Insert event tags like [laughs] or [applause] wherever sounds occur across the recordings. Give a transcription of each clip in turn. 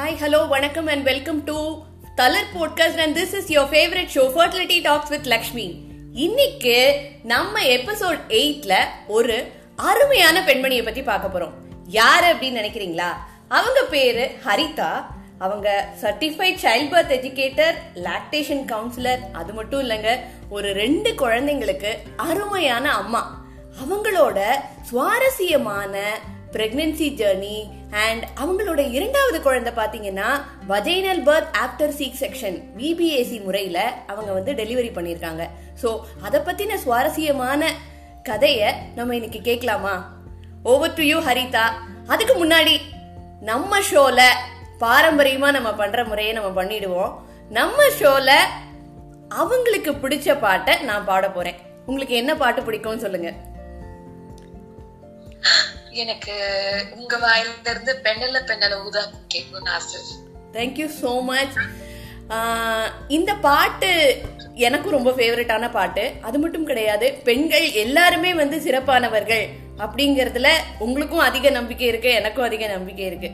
Hi hello வணக்கம் and welcome to தலர் podcast and this is your favourite show fertility talks with Lakshmi இன்னைக்கு நம்ம episode எயிட்ல ஒரு அருமையான பெண்மணியை பத்தி பார்க்க போறோம். யார் அப்படின்னு நினைக்கிறீங்களா? அவங்க பேரு ஹரிதா. அவங்க certified child birth educator lactation counsellor அது மட்டும் இல்லைங்க ஒரு ரெண்டு குழந்தைங்களுக்கு அருமையான அம்மா. அவங்களோட சுவாரஸ்யமான பிரெக்னன்சி ஜேர்னி அண்ட் அவங்களோட இரண்டாவது குழந்தை பார்த்தீங்கன்னா vaginal birth after C section VBAC முறையில் அவங்க வந்து டெலிவரி பண்ணியிருக்காங்க. ஸோ அதை பற்றின சுவாரஸ்யமான கதையை நம்ம இன்னைக்கு கேட்கலாமா? Over to you Haritha. அதுக்கு முன்னாடி நம்ம ஷோல பாரம்பரியமாக நம்ம பண்ணுற முறையை நம்ம பண்ணிடுவோம். நம்ம ஷோல அவங்களுக்கு பிடிச்ச பாட்டை நான் பாட போறேன். உங்களுக்கு என்ன பாட்டு பிடிக்கும்னு சொல்லுங்க. எனக்கு உங்க வாயில இருந்து பெண்ணல பெண்ணல ஊதா கேட்கணும்னு ஆசை. தேங்க்யூ ஸோ மச் இந்த பாட்டு எனக்கும் ரொம்ப ஃபேவரட்டான பாட்டு. அது மட்டும் கிடையாது பெண்கள் எல்லாருமே வந்து சிறப்பானவர்கள் அப்படிங்கறதுல உங்களுக்கும் அதிக நம்பிக்கை இருக்கு எனக்கும் அதிக நம்பிக்கை இருக்கு.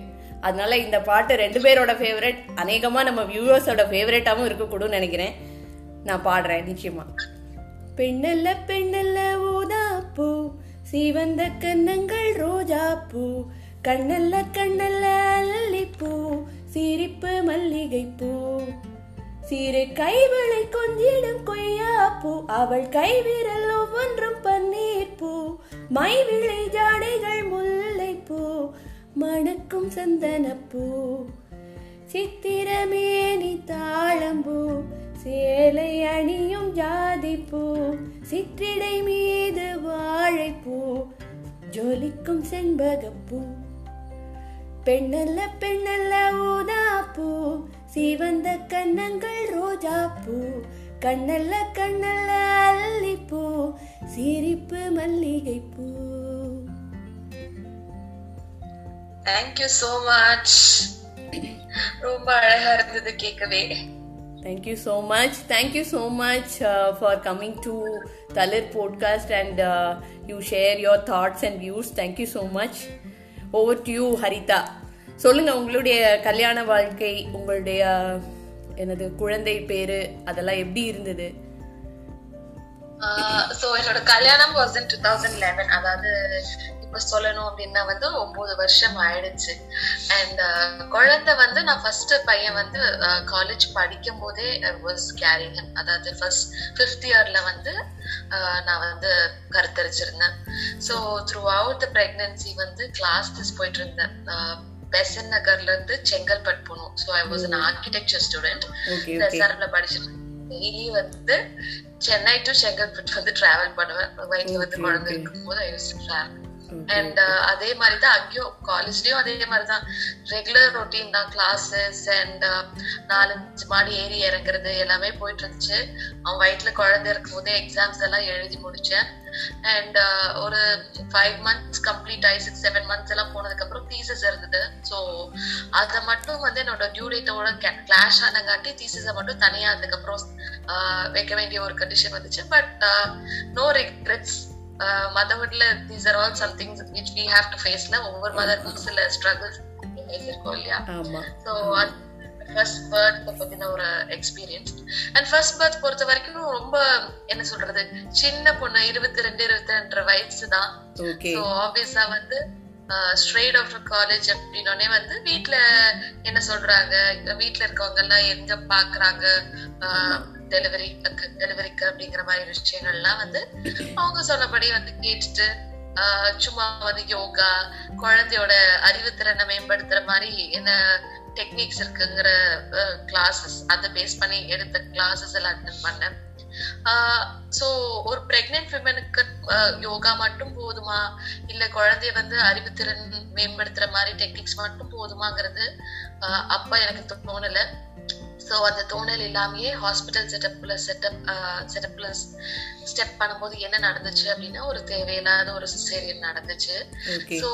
அதனால இந்த பாட்டு ரெண்டு பேரோட ஃபேவரட் அநேகமா நம்ம வியூவர்ஸோட ஃபேவரட்டாவும் இருக்கக்கூடும் நினைக்கிறேன். நான் பாடுறேன் நிச்சயமா. பெண்ணல்ல பெண்ணல்ல ஊதா பூ சிவந்த கன்னங்கள் ரோஜா பூ கண்ணல்ல கண்ணல்ல அல்லிப்பூ சிரிப்பு மல்லிகை பூ. சிறு கைவளை கொஞ்சிடும் கொய்யா பூ அவள் கைவிரல் ஒவ்வொன்றும் பன்னீர் பூ. மை விளை ஜாடைகள் முல்லை பூ மணக்கும் சந்தன பூ. சித்திரமேனி தாழம்பூ சேலை அணியும் ஜாதிப்பூ சிற்றிடை மீது வாழைப்பூ ஜொலிக்கும் செண்பகப்பூ பெண்ணல்ல பெண்ணல்ல ஊதாப்பூ சிவந்த கன்னங்கள் ரோஜாப்பூ கண்ணல்ல கண்ணல்ல அல்லிப்பூ சிரிப்பு மல்லிகைப்பூ தேங்க்யூ சோ மச் ரொம்ப அழகா இருந்தது கேட்கவே. Thank you so much. Thank you so much uh, for coming to Talir podcast and uh, you share your thoughts and views. Thank you so much. Over to you, Harita. சொல்லுங்க உங்களுடைய கல்யாண வாழ்க்கை உங்களுடைய எனது குழந்தை பேரு அதெல்லாம் எப்படி இருந்தது சோ என்னோட கல்யாணம் was in two thousand eleven அதாவது இப்ப சொல்லணும் அப்படின்னா வந்து ஒன்பது வருஷம் ஆயிடுச்சு. அண்ட் குழந்தை வந்து நான் ஃபர்ஸ்ட் பையன் வந்து காலேஜ் படிக்கும் போதே வாஸ் கேரிங் அதாவது ஃபர்ஸ்ட் ஃபிஃப்த் இயர்ல வந்து நான் வந்து கருத்தரிச்சிருந்தேன். So throughout the pregnancy வந்து கிளாஸஸ் போயிட்டு இருந்தேன். பெசன் நகர்ல இருந்து செங்கல்பட்டு போகணும் so I was an architecture student எஸ்ஆர்எம்ல படிச்சிட்டு டெய்லி வந்து சென்னை டு செங்கல்பட்டு வந்து டிராவல் பண்ணுவேன். வயிற்றுல வந்து குழந்தை இருக்கும்போது ஐ யூஸ் டிராவல் அண்ட் அதே மாதிரி தான் அங்கேயும் காலேஜ்லயும் அதே மாதிரி தான் ரெகுலர் ரொட்டீன் தான் கிளாஸஸ் அண்ட் நாலஞ்சு மாடி ஏறி இறங்குறது எல்லாமே போயிட்டு இருந்துச்சு அவன் வயிற்றுல குழந்தை இருக்கும் போதே எக்ஸாம்ஸ் எல்லாம் எழுதி முடிச்சேன். அண்ட் ஒரு ஃபைவ் மந்த்ஸ் கம்ப்ளீட் ஆகி சிக்ஸ் செவன் மந்த்ஸ் எல்லாம் போனதுக்கு அப்புறம் தீசஸ் இருந்தது. ஸோ அதை மட்டும் வந்து என்னோட டியூ டேட்டோட கிளாஷ் ஆனங்காட்டி தீசஸை மட்டும் தனியா அதுக்கப்புறம் வைக்க வேண்டிய ஒரு கண்டிஷன் வந்துச்சு. But no regrets மதர்ஹுட்ல these are all somethings which we have to ஃபேஸ்ல ஒவ்வொரு மதருக்கும் சில ஸ்ட்ரகிள்ஸ் இருக்கும் இல்லையா? ஸோ ஃபர்ஸ்ட் பர்த் பத்தின ஒரு எக்ஸ்பீரியன்ஸ் அண்ட் ஃபர்ஸ்ட் பர்த் பொறுத்த வரைக்கும் ரொம்ப என்ன சொல்றது சின்ன பொண்ணு இருபத்தி ரெண்டு இருபத்தி ரெண்டு வயசு தான். ஸோ ஆப்வியஸா வந்து ஸ்ட்ரெயிட் ஆஃப்டர் காலேஜ் அப்படின்னே வந்து வீட்டுல என்ன சொல்றாங்க வீட்டுல இருக்கவங்க எல்லாம் எங்க பாக்குறாங்க? டெலிவரி டெலிவரிக்கு அப்படிங்கிற மாதிரி விஷயங்கள்லாம் வந்து அவங்க சொன்னபடி வந்து கேட்டுட்டு சும்மா வந்து யோகா குழந்தையோட அறிவுத்திறனை மேம்படுத்துற மாதிரி என்ன டெக்னிக்ஸ் இருக்குங்கிற கிளாஸஸ் அதை பேஸ் பண்ணி எடுத்த கிளாஸஸ் எல்லாம் அட்டன் பண்ணேன். சோ ஒரு பிரெக்னென்ட் விமனுக்கு யோகா மட்டும் போதுமா? இல்ல குழந்தைய வந்து அறிவுத்திறன் மேம்படுத்துற மாதிரி டெக்னிக்ஸ் மட்டும் போதுமாங்கிறது அப்ப எனக்கு தோணல. ஸோ அந்த தோணல் இல்லாமயே ஹாஸ்பிட்டல் செட்டப்ல செட்டப் செட்டப்ல ஸ்டெப் பண்ணும்போது என்ன நடந்துச்சு அப்படின்னா ஒரு தேவையில்லாத ஒரு சிசேரியன் நடந்துச்சு. ஸோ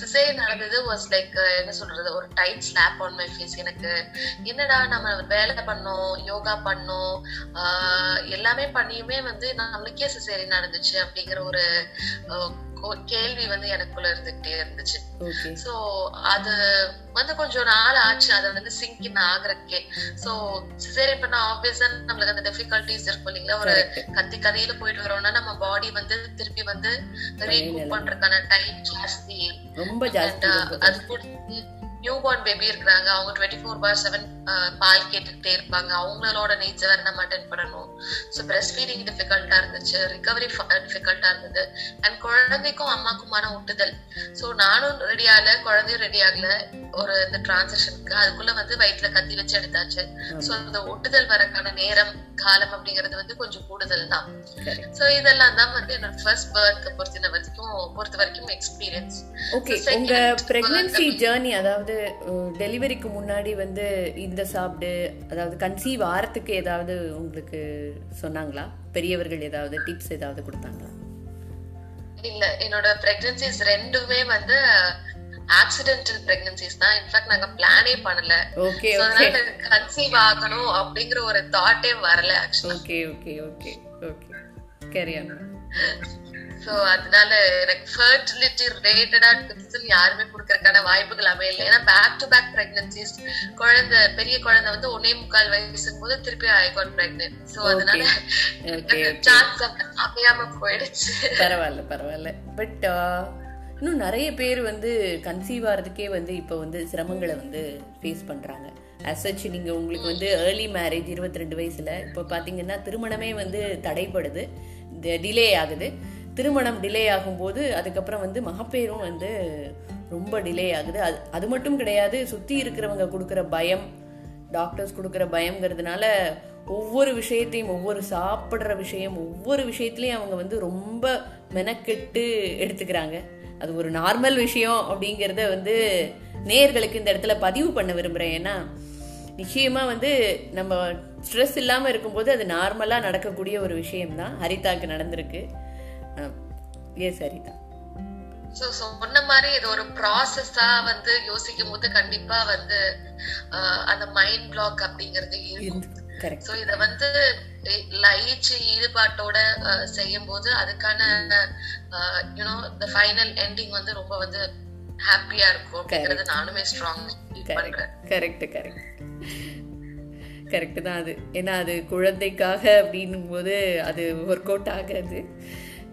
சிசேரியன் நடந்தது வாஸ் லைக் என்ன சொல்றது ஒரு tight slap on my face எனக்கு என்னடா நம்ம வேலை பண்ணோம் யோகா பண்ணோம் எல்லாமே பண்ணியுமே வந்து நம்மளுக்கே சிசேரியன் நடந்துச்சு அப்படிங்கிற ஒரு கேள்வி வந்து எனக்குள்ள இருந்துகிட்டே இருந்துச்சு. சோ அது வந்து கொஞ்சம் நாள் ஆச்சு. அதை வந்து சிங்கின் ஆகுறதுக்கே. சோ சிசேரியன் பண்ண ஆப்வியஸா நம்மளுக்கு அந்த டிஃபிகல்டிஸ் இருக்கும் இல்லைங்களா? ஒரு. கத்தி கதையில போயிட்டு வரோம்னா நம்ம பாடி வந்து திருப்பி வந்து ரீகூப் பண்றதுக்கான டைம் ஜாஸ்தி. ரொம்ப அது கூட நியூ பார்ன் பேபி இருக்கிறாங்க அவங்க டுவெண்ட்டி ஃபோர் பார் செவன் பால் கேட்டுக்கிட்டே இருப்பாங்க. அவங்களோட நீட்ஸ் வேற நம்ம அட்டென்ட் பண்ணணும். ஸோ பிரஸ்ட் ஃபீடிங் டிஃபிகல்ட்டா இருந்துச்சு ரிகவரி டிஃபிகல்ட்டா இருந்தது. அண்ட் குழந்தைக்கும் அம்மாக்குமான ஒட்டுதல். ஸோ நானும் ரெடி ஆகல குழந்தையும் ரெடி ஆகல. ஒரு இந்த டிரான்சிஷனுக்கு அதுக்குள்ள வந்து வயிற்றுல கத்தி வச்சு எடுத்தாச்சு. ஸோ அந்த ஒட்டுதல் வரக்கான நேரம் காலம் அப்படிங்கிறது வந்து கொஞ்சம் கூடுதல் தான். ஸோ இதெல்லாம் தான் வந்து என்னோட ஃபர்ஸ்ட் பர்த் பொறுத்த வரைக்கும் பொறுத்த வரைக்கும் எக்ஸ்பீரியன்ஸ் ஓகே உங்க பிரெக்னன்சி ஜேர்னி அதாவது டெலிவரிக்கு முன்னாடி வந்து இந்த சாப்பிடு அதாவது கன்சீவ் ஆறதுக்கு ஏதாவது உங்களுக்கு சொன்னாங்களா? பெரியவர்கள் ஏதாவது டிப்ஸ் ஏதாவது கொடுத்தாங்களா? இல்ல என்னோட பிரெக்னன்சிஸ் ரெண்டுமே வந்து ஆக்சிடென்டல் பிரெக்னன்சிஸ் தான். இன்ஃபேக்ட் நாங்க பிளானே பண்ணல. ஓகே அதனால கன்சீவ் ஆகணும் அப்படிங்கிற ஒரு தாட்டே வரல ஆக்சுவலா ஓகே ஓகே ஓகே ஓகே கேரியான் சோ அதனால எனக்கு ஃபர்டிலிட்டி ரிலேட்டடா டிப்ஸ் யாருமே கொடுக்கறதுக்கான வாய்ப்புகள் அமையல. ஏன்னா பேக் டு பேக் பிரெக்னன்சிஸ் குழந்தை பெரிய குழந்தை வந்து ஒன்னே முக்கால் வயசுக்கும் போது திருப்பி ஐ காட் பிரெக்னென்ட் சோ அதனால சான்ஸ் அமையாம போயிடுச்சு. பரவாயில்ல பரவாயில்ல. பட் இன்னும் நிறைய பேர் வந்து கன்சீவ் ஆகிறதுக்கே வந்து இப்போ வந்து சிரமங்களை வந்து ஃபேஸ் பண்ணுறாங்க அசச் நீங்கள் உங்களுக்கு வந்து ஏர்லி மேரேஜ் இருபத்தி ரெண்டு வயசில் இப்போ பார்த்தீங்கன்னா திருமணமே வந்து தடைப்படுது டிலே ஆகுது. திருமணம் டிலே ஆகும்போது அதுக்கப்புறம் வந்து மகப்பேரும் வந்து ரொம்ப டிலே ஆகுது. அது அது மட்டும் கிடையாது சுற்றி இருக்கிறவங்க கொடுக்குற பயம் டாக்டர்ஸ் கொடுக்குற பயங்கிறதுனால ஒவ்வொரு விஷயத்தையும் ஒவ்வொரு சாப்பிட்ற விஷயம் ஒவ்வொரு விஷயத்துலையும் அவங்க வந்து ரொம்ப மெனக்கெட்டு எடுத்துக்கிறாங்க. அது ஒரு நார்மல் விஷயம் அப்படிங்கிறத வந்து நேர்களுக்கு இந்த இடத்துல பதிவு பண்ண விரும்புகிறேன் ஏன்னா நிச்சயமாக வந்து நம்ம ஸ்ட்ரெஸ் இல்லாமல் இருக்கும்போது அது நார்மலாக நடக்கக்கூடிய ஒரு விஷயம்தான். ஹரிதாக்கு நடந்திருக்கு. எஸ் ஹரிதா சோ சொன்ன மாதிரி இது ஒரு ப்ராசஸா வந்து யோசிக்கும் போது கண்டிப்பா வந்து அந்த மைண்ட் பிளாக் அப்படிங்கிறது இருக்கும். கரெக்ட் சோ இத வந்து லயிச்சு ஈடுபாட்டோட செய்யும் போது அதுக்கான யூனோ த ஃபைனல் எண்டிங் வந்து ரொம்ப வந்து ஹாப்பியா இருக்கும் அப்படிங்கறது நானுமே ஸ்ட்ராங் கரெக்ட் கரெக்ட் கரெக்ட் தான் அது. ஏன்னா அது குழந்தைக்காக அப்படின்னும் போது அது ஒர்க் அவுட் ஆகாது.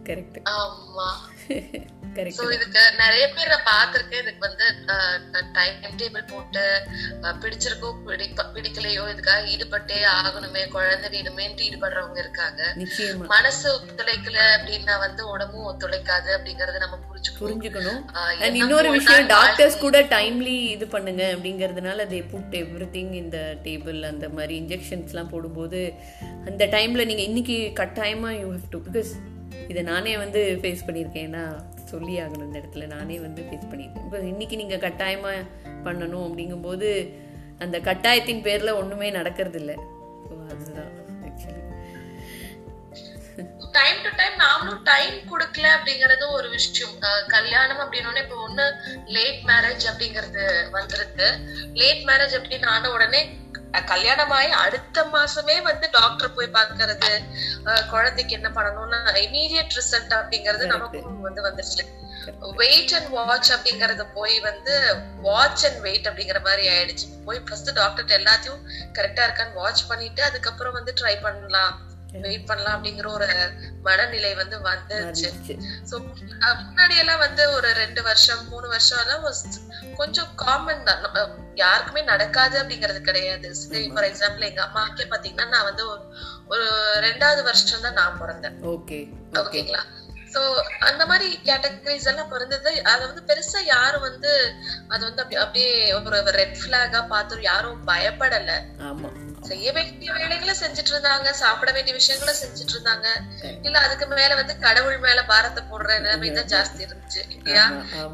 கரெக்ட் ஆமா. [laughs] கரெக்ட் சோ இதுக்கு நிறைய பேர் நான் பாத்திருக்கேன் இதுக்கு வந்து டைம் டேபிள் போட்டு பிடிச்சிருக்கோ பிடிக்க பிடிக்கலையோ இதுக்காக ஈடுபட்டே ஆகணுமே குழந்தை வேணுமேன்ட்டு ஈடுபடுறவங்க இருக்காங்க. நிச்சயமா. மனசு ஒத்துழைக்கல அப்படின்னா வந்து உடம்பும் ஒத்துழைக்காது அப்படிங்கறத நம்ம புரிஞ்சுக்கணும். புரிஞ்சுக்கணும். இன்னொரு விஷயம் டாக்டர்ஸ் கூட டைம்லி இது பண்ணுங்க அப்படிங்கிறதுனால தே புட் எவ்ரி இந்த டேபிள் அந்த மாதிரி இன்ஜெக்ஷன்ஸ்லாம் போடும்போது அந்த டைமில் நீங்கள் இன்னைக்கு கட்டாயமாக யூ ஹவ் டு பிகாஸ் இதை நானே வந்து ஃபேஸ் பண்ணியிருக்கேன். ஏன்னா சொல்லி ஆகணும் இந்த இடத்துல. நானே வந்து ஃபேஸ் பண்ணியிருக்கேன். இப்போ இன்னைக்கு நீங்கள் கட்டாயமாக பண்ணணும் அப்படிங்கும்போது அந்த கட்டாயத்தின் பேரில் ஒன்றுமே நடக்கிறது இல்லை ஸோ அதுதான் ஆக்சுவலி டைம் டு டைம் நாமளும் டைம் கொடுக்கல அப்படிங்கறதும் ஒரு விஷயம். கல்யாணம் அப்படின்னோடனே இப்ப ஒண்ணு லேட் மேரேஜ் அப்படிங்கறது வந்துருக்கு. லேட் மேரேஜ் அப்படின்னு ஆன உடனே அஹ் கல்யாணம் ஆகி அடுத்த மாசமே வந்து டாக்டர் போய் பாக்குறது குழந்தைக்கு என்ன பண்ணணும்னு இமீடியட் ரிசல்ட் அப்படிங்கறது நமக்கு வந்து வந்துருச்சு. வெயிட் அண்ட் வாட்ச் அப்படிங்கறது போய் வந்து வாட்ச் அண்ட் வெயிட் அப்படிங்கிற மாதிரி ஆயிடுச்சு. போய் ஃபர்ஸ்ட் டாக்டர் எல்லாத்தையும் கரெக்டா இருக்கான்னு வாட்ச் பண்ணிட்டு அதுக்கப்புறம் வந்து ட்ரை பண்ணலாம். வெயிட் பண்ணலாம் அப்படிங்கிற ஒரு மனநிலை வந்து வந்துச்சு. சோ முன்னாடி எல்லாம் வந்து ஒரு ரெண்டு வருஷம் மூணு வருஷம் எல்லாம் கொஞ்சம் காமன் தான். நம்ம யாருக்குமே நடக்காது அப்படிங்கிறது கிடையாது. ஃபார் எக்ஸாம்பிள் எங்க அம்மாக்கே பாத்தீங்கன்னா நான் வந்து ஒரு- ரெண்டாவது வருஷம் தான் நான் பிறந்தேன். ஓகே ஓகேங்களா? சோ அந்த மாதிரி கேட்டகரிஸ் எல்லாம் பிறந்தது. அத வந்து பெருசா யாரும் வந்து அது வந்து அப்படி- அப்படியே ஒரு ரெட் பிளாகா பார்த்து யாரும் பயப்படல. செய்ய வேண்டிய வேலைகளை செஞ்சுட்டு இருந்தாங்க சாப்பிட வேண்டிய விஷயங்களை செஞ்சுட்டு இருந்தாங்க. இல்ல அதுக்கு மேல வந்து கடவுள் மேல பாரத்தை போடுற நிலைமை தான் ஜாஸ்தி இருந்துச்சு இல்லையா.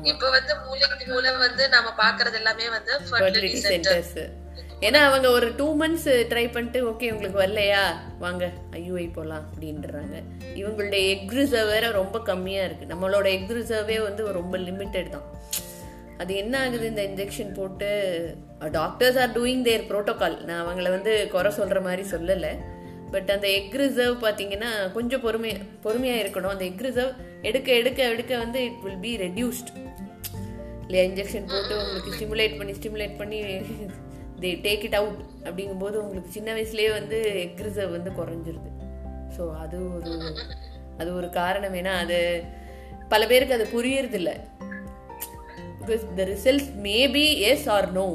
இப்ப வந்து மூளைக்கு மூளை வந்து நம்ம பாக்குறது எல்லாமே வந்து ஃபர்டிலிட்டி. சென்டர்ஸ் ஏன்னா அவங்க ஒரு டூ மந்த்ஸ் ட்ரை பண்ணிட்டு ஓகே உங்களுக்கு வரலையா? வாங்க ஐயூஐ போகலாம் அப்படின்றாங்க. இவங்களுடைய எக் ரிசர்வ் வேற ரொம்ப கம்மியாக இருக்குது நம்மளோட எக் ரிசர்வே வந்து ரொம்ப லிமிட்டட் தான். அது என்ன ஆகுது? இந்த இன்ஜெக்ஷன் போட்டு doctors are doing their protocol நான் அவங்கள வந்து குறை சொல்கிற மாதிரி சொல்லலை. பட் அந்த எக் ரிசர்வ் பார்த்தீங்கன்னா கொஞ்சம் பொறுமை பொறுமையாக இருக்கணும். அந்த எக் ரிசர்வ் எடுக்க எடுக்க எடுக்க வந்து இட் வில் பி ரெடியூஸ்ட் இல்லையா? இன்ஜெக்ஷன் போட்டு உங்களுக்கு ஸ்டிமுலேட் பண்ணி ஸ்டிமுலேட் பண்ணி தே டேக் இட் அவுட் அப்படிங்கும்போது உங்களுக்கு சின்ன வயசுலேயே வந்து எக் ரிசர்வ் வந்து குறைஞ்சிருது. ஸோ அது ஒரு அது ஒரு காரணம். ஏன்னா அது பல பேருக்கு அது புரியறதில்ல. Because the results maybe yes or no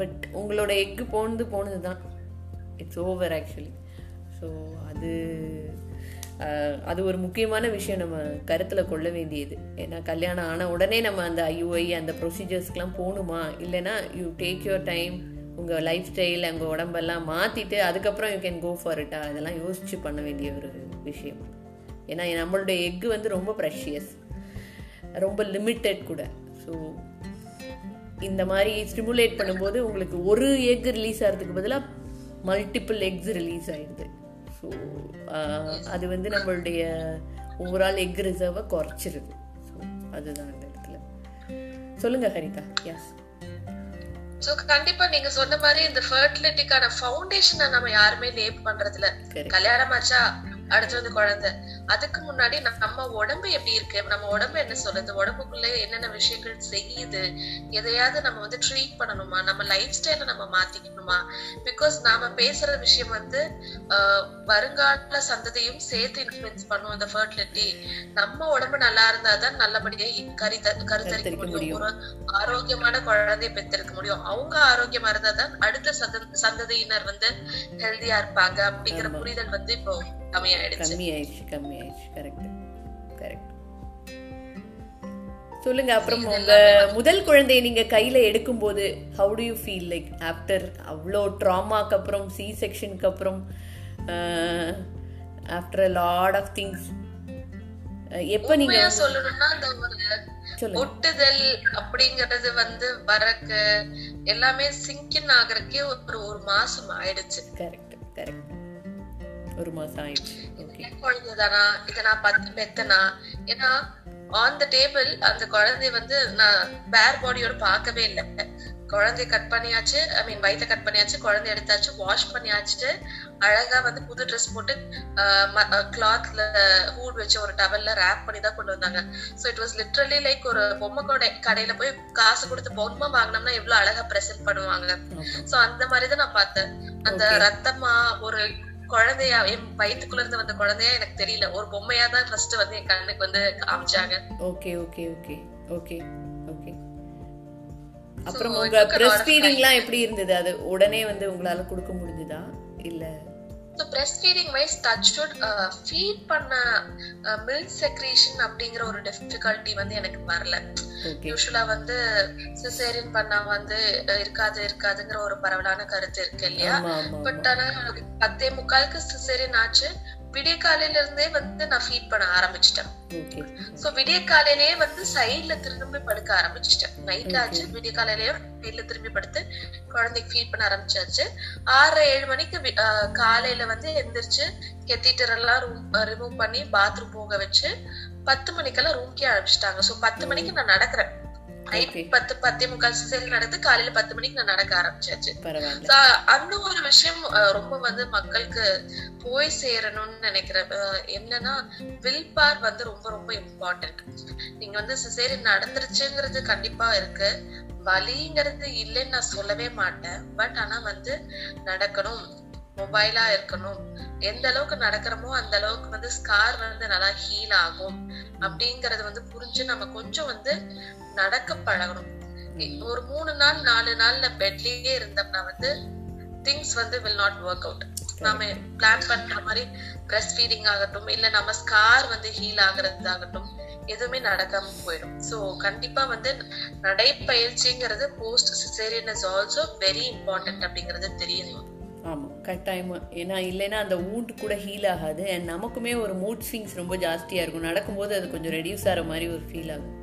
but உங்களோட எக்கு போனது போனது தான் இட்ஸ் ஓவர் ஆக்சுவலி ஸோ அது அது ஒரு முக்கியமான விஷயம் நம்ம கருத்தில் கொள்ள வேண்டியது. ஏன்னா கல்யாணம் ஆன உடனே நம்ம அந்த ஐயுஐ அந்த ப்ரொசீஜர்ஸ்க்கெலாம் போகணுமா இல்லைன்னா யூ டேக் யுவர் டைம் உங்கள் லைஃப் ஸ்டைல் உங்கள் உடம்பெல்லாம் மாற்றிட்டு அதுக்கப்புறம் யூ கேன் கோ ஃபார் இட்டா அதெல்லாம் யோசிச்சு பண்ண வேண்டிய ஒரு விஷயம். ஏன்னா நம்மளுடைய எக்கு வந்து ரொம்ப ப்ரெஷியஸ் ரொம்ப லிமிட்டட் கூட. ஸோ இந்த மாதிரி ஸ்டிமுலேட் பண்ணும்போது உங்களுக்கு ஒரு எக் ரிலீஸ் ஆகிறதுக்கு பதிலாக மல்டிபிள் எக்ஸ் ரிலீஸ் ஆகிடுது ஸோ அது வந்து நம்மளுடைய ஓவரால் எக் ரிசர்வை குறைச்சிருது. ஸோ அதுதான் அந்த இடத்துல. சொல்லுங்கள் ஹரிதா. யாஸ் சோ கண்டிப்பா நீங்க சொன்ன மாதிரி இந்த ஃபர்டிலிட்டிக்கான ஃபவுண்டேஷனை நம்ம யாருமே லேப் பண்றது இல்ல. கல்யாணம் ஆச்சா அடுத்து வந்து குழந்தை. அதுக்கு முன்னாடி நம்ம உடம்பு எப்படி இருக்கு? நம்ம உடம்பு என்ன சொல்லுது? உடம்புக்குள்ள என்னென்ன விஷயங்கள் செய்யுது? எதையாவது நம்ம வந்து ட்ரீட் பண்ணணுமா? நம்ம லைஃப் ஸ்டைல நம்ம மாத்திக்கணுமா? பிகாஸ் நாம பேசுற விஷயம் வந்து வருங்கால சந்ததியும் சேர்த்து இன்ஃபுளுன்ஸ் பண்ணும் அந்த ஃபர்டிலிட்டி நம்ம உடம்பு நல்லா இருந்தாதான் நல்லபடியா கறி கருத்தரிக்க முடியும். ஒரு ஆரோக்கியமான குழந்தையை பெற்றெடுக்க முடியும். அவங்க ஆரோக்கியமா இருந்தா தான் அடுத்த சந்த சந்ததியினர் வந்து ஹெல்தியா இருப்பாங்க அப்படிங்கிற. புரிதல் வந்து இப்போ கம்மியாயிடுச்சு. கம்மி ஆயிடுச்சு கம்மி ஆயிடுச்சு கரெக்ட் கரெக்ட் சொல்லுங்க அப்புறம் உங்க முதல் குழந்தையை நீங்க கையில எடுக்கும்போது how do you feel like after அவ்வளோ ட்ராமாக்கு அப்புறம் சி செக்ஷனுக்கு அப்புறம் ஆஃப்டர் லாட் ஆஃப் திங்ஸ் எப்போ நீங்க சொல்லணும்னா அந்த ஒட்டுதல் அப்படிங்கறது வந்து வரக்கு எல்லாமே சிங்கின் ஆகுறக்கே ஒரு ஒரு மாசம் ஆயிடுச்சு. கரெக்ட் கரெக்ட் ஒரு மாசம் ஆயிடுச்சு. ஓகே குழந்தைதானா இதை நான் பத்து பெத்தனா? ஏன்னா ஆன் த டேபிள் அந்த குழந்தை வந்து நான் பேர் பாடியோட பார்க்கவே இல்லை. குழந்தைய கட் பண்ணியாச்சு ஐ மீன் வயித்தை கட் பண்ணியாச்சு குழந்தை எடுத்தாச்சு வாஷ் பண்ணியாச்சு அழகா வந்து புது ட்ரெஸ் போட்டு கிளாத்ல ஹூட் வச்சு ஒரு டவல்ல ரேப் பண்ணி தான் கொண்டு வந்தாங்க. So it was literally like ஒரு பொம்மை கடை கடையில போய் காசு கொடுத்து பொம்மை வாங்கினோம்னா எவ்வளவு அழகா ப்ரெசென்ட் பண்ணுவாங்க. சோ அந்த மாதிரி தான் நான் பார்த்தேன். அந்த. ரத்தமா ஒரு குழந்தையா என் வயித்துக்குள்ள இருந்து வந்த குழந்தையா எனக்கு தெரியல. ஒரு பொம்மையா தான் ஃபர்ஸ்ட் வந்து என் கண்ணுக்கு வந்து காமிச்சாங்க. Okay okay okay okay okay. அப்புறம் உங்க பிரஸ்ட் ஃபீடிங்லாம் எப்படி இருந்தது? அது உடனே வந்து உங்களால கொடுக்க முடிஞ்சுதா? இல்ல so breastfeeding wise touch wood feed பண்ண மில்க் செக்ரேஷன் அப்படிங்கிற ஒரு டிஃபிகல்ட்டி வந்து எனக்கு வரல. ஓகே யூஸ்வலா வந்து சிசேரியன் பண்ணா வந்து இருக்காது இருக்காதுங்கிற ஒரு பரவலான கருத்து இருக்கு இல்லையா? பட் ஆனா பத்தே முக்காலுக்கு சிசேரியன் ஆச்சு. விடிய காலையில இருந்தே வந்து நான் ஃபீட் பண்ண ஆரம்பிச்சிட்டேன். சோ விடிய காலையிலேயே வந்து சைடுல திரும்பி படுக்க ஆரம்பிச்சிட்டேன். நைட் ஆச்சு. விடிய காலையிலேயே சைடுல திரும்பி படுத்து குழந்தைக்கு ஃபீட் பண்ண ஆரம்பிச்சாச்சு. ஆறு ஏழு மணிக்கு காலையில வந்து எந்திரிச்சு கெத்திட்டர் எல்லாம் ரூம் ரிமூவ் பண்ணி பாத்ரூம் போக வச்சு பத்து மணிக்கெல்லாம் ரூம்க்கே அனுப்பிச்சிட்டாங்க. சோ பத்து மணிக்கு நான் நடக்கிறேன். நைட். பத்து பத்தே முக்கால் சிசேரியன் நடந்து காலையில பத்து மணிக்கு நான் நடக்க ஆரம்பிச்சாச்சு. அந்த ஒரு விஷயம் ரொம்ப வந்து மக்களுக்கு போய் சேரணும்னு நினைக்கிறேன். என்னன்னா வில் பார் வந்து ரொம்ப ரொம்ப இம்பார்ட்டன்ட் நீங்க வந்து சிசேரி நடந்துருச்சுங்கிறது கண்டிப்பா இருக்கு. வலிங்கிறது இல்லைன்னு நான் சொல்லவே மாட்டேன். பட் ஆனா வந்து நடக்கணும். மொபைலா இருக்கணும். எந்த அளவுக்கு நடக்கிறோமோ அந்த அளவுக்கு வந்து ஸ்கார் வந்து நல்லா ஹீல் ஆகும். அப்படிங்கறது வந்து புரிஞ்சு நம்ம கொஞ்சம் வந்து நடக்க பழகணும். ஒரு மூணு நாள் நாலு நாள்ல பெட்லயே இருந்தோம்னா வந்து திங்ஸ் வந்து வில் நாட் ஒர்க் அவுட் நாம பிளான் பண்ற மாதிரி பிரஸ்ட் ஃபீடிங் ஆகட்டும் இல்ல நம்ம ஸ்கார் வந்து ஹீல் ஆகுறது ஆகட்டும் எதுவுமே நடக்காம போயிடும். சோ கண்டிப்பா வந்து நடைப்பயிற்சிங்கிறது post caesarean is also very important அப்படிங்கறது தெரியணும் ஆமா. கட்டாயமா. ஏன்னா இல்லைன்னா அந்த ஊண்ட் கூட ஹீல் ஆகாது. அண்ட் நமக்குமே ஒரு மூட் ஸ்விங்ஸ் ரொம்ப ஜாஸ்தியா இருக்கும். நடக்கும்போது அது கொஞ்சம் ரெடியூஸ் ஆகிற மாதிரி ஒரு ஃபீல் ஆகும்.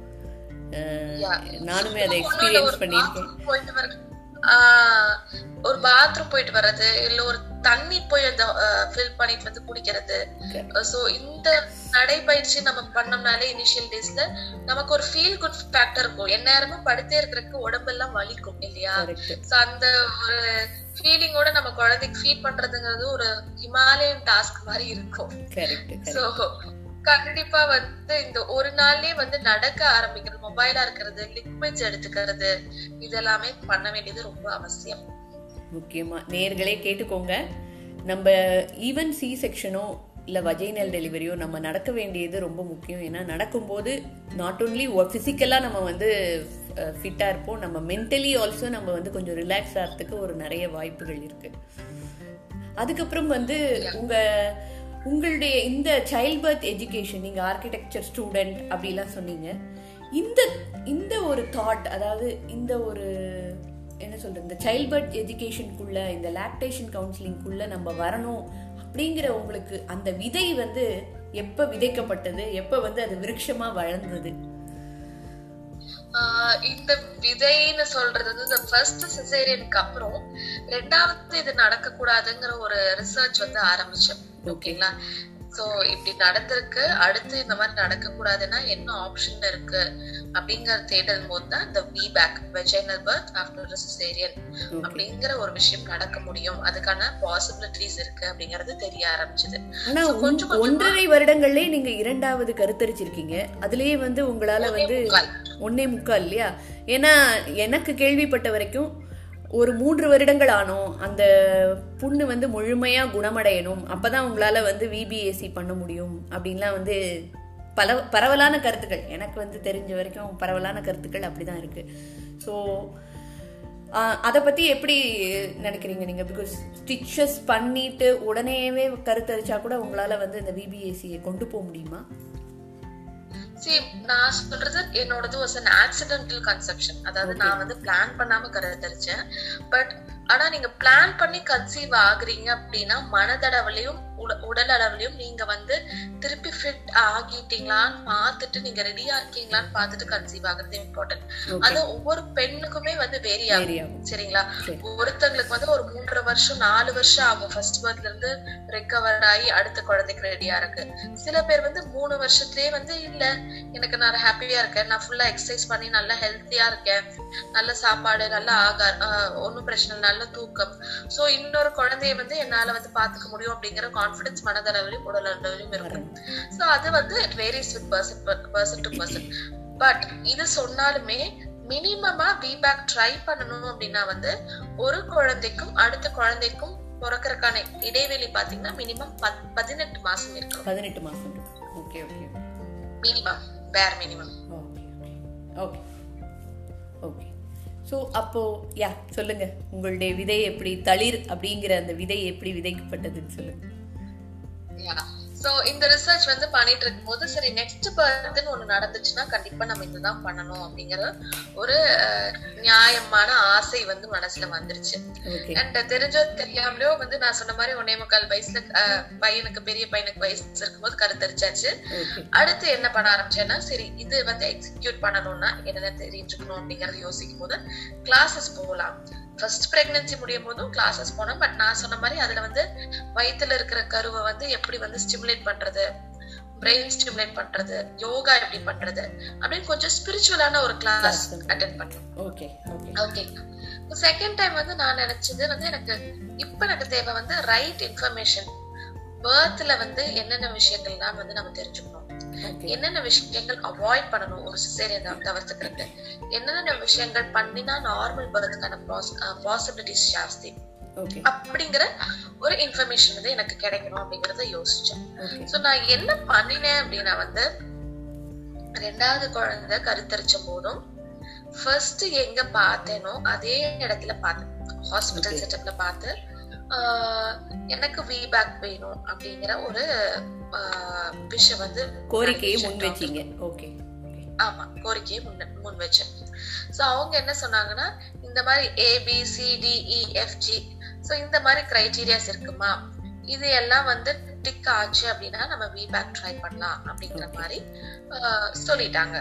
நானுமே அதை எக்ஸ்பீரியன்ஸ் பண்ணியிருக்கேன். ஆஹ் ஒரு பாத்ரூம் போயிட்டு வர்றது இல்ல ஒரு தண்ணி போய் அந்த ஃபில் பண்ணிட்டு வந்து குடிக்கிறது. சோ இந்த நடைபயிற்சி நம்ம பண்ணோம்னாலே இனிஷியல் டேஸ்ல நமக்கு ஒரு ஃபீல் குட் ஃபேக்டர் இருக்கும். எந்நேரமும் படுத்தே இருக்கிறதுக்கு உடம்பெல்லாம் வலிக்கும் இல்லையா? சோ அந்த ஒரு ஃபீலிங்கோட நம்ம குழந்தைக்கு ஃபீட் பண்றதுங்கிறது ஒரு ஹிமாலயன் டாஸ்க் மாதிரி இருக்கும். சோ கண்டிப்பா வந்து இந்த ஒரு நாள்லயே வந்து நடக்க ஆரம்பிக்கிறது மொபைலா இருக்கிறது லிக்விட்ஸ் எடுத்துக்கிறது இதெல்லாமே பண்ண வேண்டியது ரொம்ப அவசியம். முக்கியமா நேர்களே கேட்டுக்கோங்க. நம்ம ஈவன் சி செக்ஷனோ இல்லை வஜைனல் டெலிவரியோ நம்ம நடக்க வேண்டியது ரொம்ப முக்கியம். ஏன்னா நடக்கும்போது நாட் ஓன்லி ஃபிசிக்கலாக நம்ம வந்து ஃபிட்டாக இருப்போம். நம்ம மென்டலி ஆல்சோ நம்ம வந்து கொஞ்சம் ரிலாக்ஸ் ஆகிறதுக்கு ஒரு நிறைய வாய்ப்புகள் இருக்கு. அதுக்கப்புறம் வந்து உங்க உங்களுடைய இந்த சைல்ட் பர்த் எஜுகேஷன் நீங்கள் ஆர்கிடெக்சர் ஸ்டூடெண்ட் அப்படிலாம் சொன்னீங்க. இந்த இந்த ஒரு தாட் அதாவது இந்த ஒரு என்ன சொல்றது இந்த சைல்ட் பர்த் எஜுகேஷனுக்குள்ள இந்த லாக்டேஷன் கவுன்சிலிங்குள்ள நம்ம வரணும் அப்படிங்கிற உங்களுக்கு அந்த விதை வந்து எப்போ விதைக்கப்பட்டது எப்போ வந்து அது விருட்சமாக வளர்ந்தது? இந்த விதைன்னு சொல்றது வந்து இந்த ஃபர்ஸ்ட் சிசேரியனுக்கு அப்புறம் ரெண்டாவது இது நடக்க கூடாதுங்கிற ஒரு ரிசர்ச் வந்து ஆரம்பிச்சேன். ஓகேங்களா? சோ இப்படி நடந்திருக்கு. அடுத்து இந்த மாதிரி நடக்க கூடாதுன்னா என்ன ஆப்ஷன் இருக்கு அப்படிங்கற தேடும் போது தான் இந்த VBAC vaginal birth after caesarean அப்படிங்கிற ஒரு விஷயம் நடக்க முடியும். அதுக்கான பாசிபிலிட்டிஸ் இருக்கு அப்படிங்கறது தெரிய ஆரம்பிச்சது. ஆனா கொஞ்சம் ஒன்றரை வருடங்கள்லயே நீங்க இரண்டாவது கருத்தரிச்சிருக்கீங்க. அதுலயே வந்து உங்களால வந்து. ஒன்னே முக்கால் இல்லையா? ஏன்னா எனக்கு கேள்விப்பட்ட வரைக்கும் ஒரு மூன்று வருடங்கள் ஆனோம். அந்த புண்ணு வந்து முழுமையாக குணமடையணும். அப்போ தான் உங்களால் வந்து விபிஏசி பண்ண முடியும். அப்படின்லாம் வந்து பல பரவலான கருத்துக்கள். எனக்கு வந்து தெரிஞ்ச வரைக்கும் பரவலான கருத்துக்கள் அப்படிதான் இருக்குது ஸோ அதை பற்றி எப்படி நினைக்கிறீங்க நீங்கள் பிகாஸ் ஸ்டிச்சஸ் பண்ணிட்டு உடனேவே கருத்தரிச்சா கூட உங்களால் வந்து இந்த விபிஏசியை கொண்டு போக முடியுமா? நான் சொல்றது என்னோடது வாஸ் an accidental conception. அதாவது நான் வந்து பிளான் பண்ணாம கருத்தரிச்சேன் பட் ஆனா நீங்க பிளான் பண்ணி கன்சீவ் ஆகுறீங்க அப்படின்னா மனதளவுலயும் உடல் அளவுலயும் நீங்க வந்து திருப்பி ஃபிட் ஆகிட்டீங்களான்னு பார்த்துட்டு நீங்க ரெடியா இருக்கீங்களான்னு பார்த்துட்டு கன்சீவ் ஆகுறது இம்பார்ட்டன்ட் அது ஒவ்வொரு பெண்ணுக்குமே வந்து வேரி ஆகும். சரிங்களா? சரி. ஒருத்தங்களுக்கு வந்து ஒரு மூன்றரை வருஷம் நாலு வருஷம் ஆகும். ஃபர்ஸ்ட் பர்த்ல இருந்து ரெக்கவர் ஆகி அடுத்த குழந்தைக்கு ரெடியா இருக்கு. சில பேர் வந்து மூணு வருஷத்துலயே வந்து இல்ல எனக்கு நான் ஹாப்பியா இருக்கேன். நான் ஃபுல்லா எக்ஸசைஸ் பண்ணி நல்லா ஹெல்த்தியா இருக்கேன். நல்ல சாப்பாடு நல்ல ஆகார் ஒன்னும் பிரச்சனை இல்ல, நல்ல தூக்கம். சோ இன்னொரு குழந்தைய வந்து என்னால வந்து பாத்துக்க முடியும் அப்படிங்கிற கான்பிடன்ஸ் மனதளவிலும் உடல் அளவிலும் இருக்கும் சோ அது வந்து varies with person person to person but இது சொன்னாலுமே மினிமமா பேக் ட்ரை பண்ணணும் அப்படின்னா வந்து ஒரு குழந்தைக்கும் அடுத்த குழந்தைக்கும் பிறக்கறதுக்கான இடைவெளி பாத்தீங்கன்னா மினிமம் பதினெட்டு மாசம் இருக்கணும் பதினெட்டு மாசம் okay okay minimum bare minimum okay okay so அப்போ யா சொல்லுங்க. உங்களுடைய விதை எப்படி தளிர் அப்படிங்கிற அந்த விதை எப்படி விதைக்கப்பட்டதுன்னு சொல்லுங்க. சோ இந்த ரிசர்ச் வந்து பண்ணிட்டு இருக்கும்போது சரி நெக்ஸ்ட் பர்த்னு ஒண்ணு நடந்துச்சுன்னா கண்டிப்பா நம்ம இதுதான் பண்ணணும் அப்படிங்கிற ஒரு நியாயமான ஆசை வந்து மனசுல வந்துருச்சு. அண்ட் தெரிஞ்சோ தெரியாமலோ வந்து நான் சொன்ன மாதிரி ஒன்னே முக்கால் வயசுல பையனுக்கு பெரிய பையனுக்கு வயசு இருக்கும்போது கருத்தரிச்சாச்சு அடுத்து என்ன பண்ண ஆரம்பிச்சேன்னா சரி இது வந்து எக்ஸிக்யூட் பண்ணணும்னா என்னென்ன தெரிஞ்சுக்கணும் அப்படிங்கறத யோசிக்கும் போது கிளாஸஸ் போகலாம் ஃபர்ஸ்ட் பிரெக்னன்சி முடியும் போதும் கிளாஸஸ் போனோம். பட் நான் சொன்ன மாதிரி அதுல வந்து வயித்துல இருக்கிற கருவை வந்து எப்படி வந்து ஸ்டிமுலேட் பண்றது? பிரெயின் ஸ்டிமுலேட் பண்றது? யோகா எப்படி பண்றது? அப்படின்னு கொஞ்சம் ஸ்பிரிச்சுவலான ஒரு கிளாஸ் அட்டென்ட் பண்ணேன் ஓகே ஓகே செகண்ட் டைம் வந்து நான் நினைச்சது வந்து எனக்கு இப்ப எனக்கு தேவை வந்து ரைட் இன்ஃபர்மேஷன் பேர்த்ல வந்து என்னென்ன விஷயங்கள்லாம் வந்து நம்ம தெரிஞ்சுக்கணும். என்னென்ன விஷயங்கள் அவாய்ட் பண்ணணும்? ஒரு சிசேரியன் தவிர்த்துக்கிறது. என்னென்ன விஷயங்கள் பண்ணினா நார்மல் பர்த்துக்கான பாசிபிலிட்டிஸ் ஜாஸ்தி. அப்படிங்கிற ஒரு இன்ஃபர்மேஷன் வந்து எனக்கு கிடைக்கணும் அப்படிங்கறத யோசிச்சேன். சோ நான் என்ன பண்ணினேன் அப்படின்னா வந்து ரெண்டாவது குழந்தை கருத்தரிச்ச போதும் ஃபர்ஸ்ட் எங்க பார்த்தேனோ அதே இடத்துல பார்த்தேன். ஹாஸ்பிட்டல். செட்டப்ல பார்த்து எனக்கு வி பேக் வேணும் அப்படிங்கிற ஒரு விஷயம் வந்து கோரிக்கையை முன் வச்சீங்க ஓகே ஆமா கோரிக்கையை முன் முன் வச்சேன் சோ அவங்க என்ன சொன்னாங்கன்னா இந்த மாதிரி ஏ பி சி சோ இந்த மாதிரி கிரைட்டீரியாஸ் இருக்குமா? இது எல்லாம் வந்து டிக் ஆச்சு அப்படின்னா நம்ம வி பேக் ட்ரை பண்ணலாம் அப்படிங்கிற. மாதிரி சொல்லிட்டாங்க.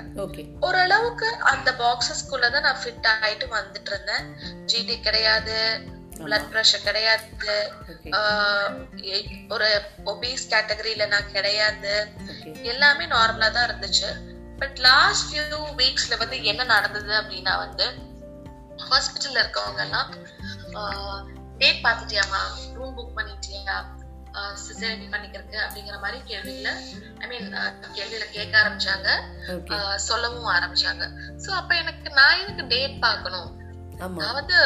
ஓரளவுக்கு அந்த பாக்ஸஸ்குள்ள தான் நான் ஃபிட் ஆயிட்டு வந்துட்டு இருந்தேன். ஜிடி கிடையாது. பிளட் ப்ரெஷர் கிடையாது. ஒரு ஒபீஸ் கேட்டகரியில நான் கிடையாது. எல்லாமே நார்மலா தான் இருந்துச்சு. பட் லாஸ்ட் ஃபியூ வீக்ஸ்ல வந்து என்ன நடந்தது அப்படின்னா வந்து ஹாஸ்பிட்டல்ல இருக்கவங்க எல்லாம் டேட் பாத்துட்டியாமா ரூம் புக் பண்ணிட்டியா? சிசேரியன் பண்ணிக்கிறதுக்கு அப்படிங்கிற மாதிரி கேள்வியில ஐ மீன் கேள்வியில கேட்க ஆரம்பிச்சாங்க. சொல்லவும் ஆரம்பிச்சாங்க. சோ அப்ப எனக்கு நான் எனக்கு டேட் பார்க்கணும்? நான் வந்து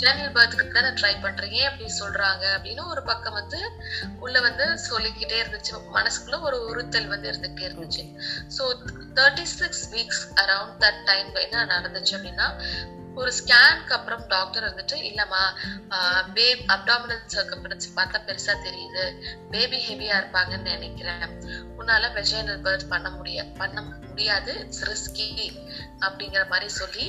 ஜெனரல் பர்த்க்கு தானே ட்ரை பண்றேன். ஏன் அப்படி சொல்றாங்க அப்படின்னு ஒரு பக்கம் வந்து உள்ள வந்து சொல்லிக்கிட்டே இருந்துச்சு. மனசுக்குள்ள ஒரு உறுத்தல் வந்து இருந்துகிட்டே இருந்துச்சு. So thirty six weeks around that time என்ன நடந்துச்சு அப்படின்னா ஒரு ஸ்கேனுக்கு அப்புறம் டாக்டர் வந்துட்டு இல்லம்மா பேப் அப்டாமினல் சர்க்கம்பரன்ஸ் பார்த்தா பெருசா தெரியுது. பேபி ஹெவியா இருப்பாங்கன்னு நினைக்கிறேன். உன்னால வெஜைனல் பர்த் பண்ண முடியாது பண்ண முடியாது. இட்ஸ் ரிஸ்கி அப்படிங்கிற மாதிரி சொல்லி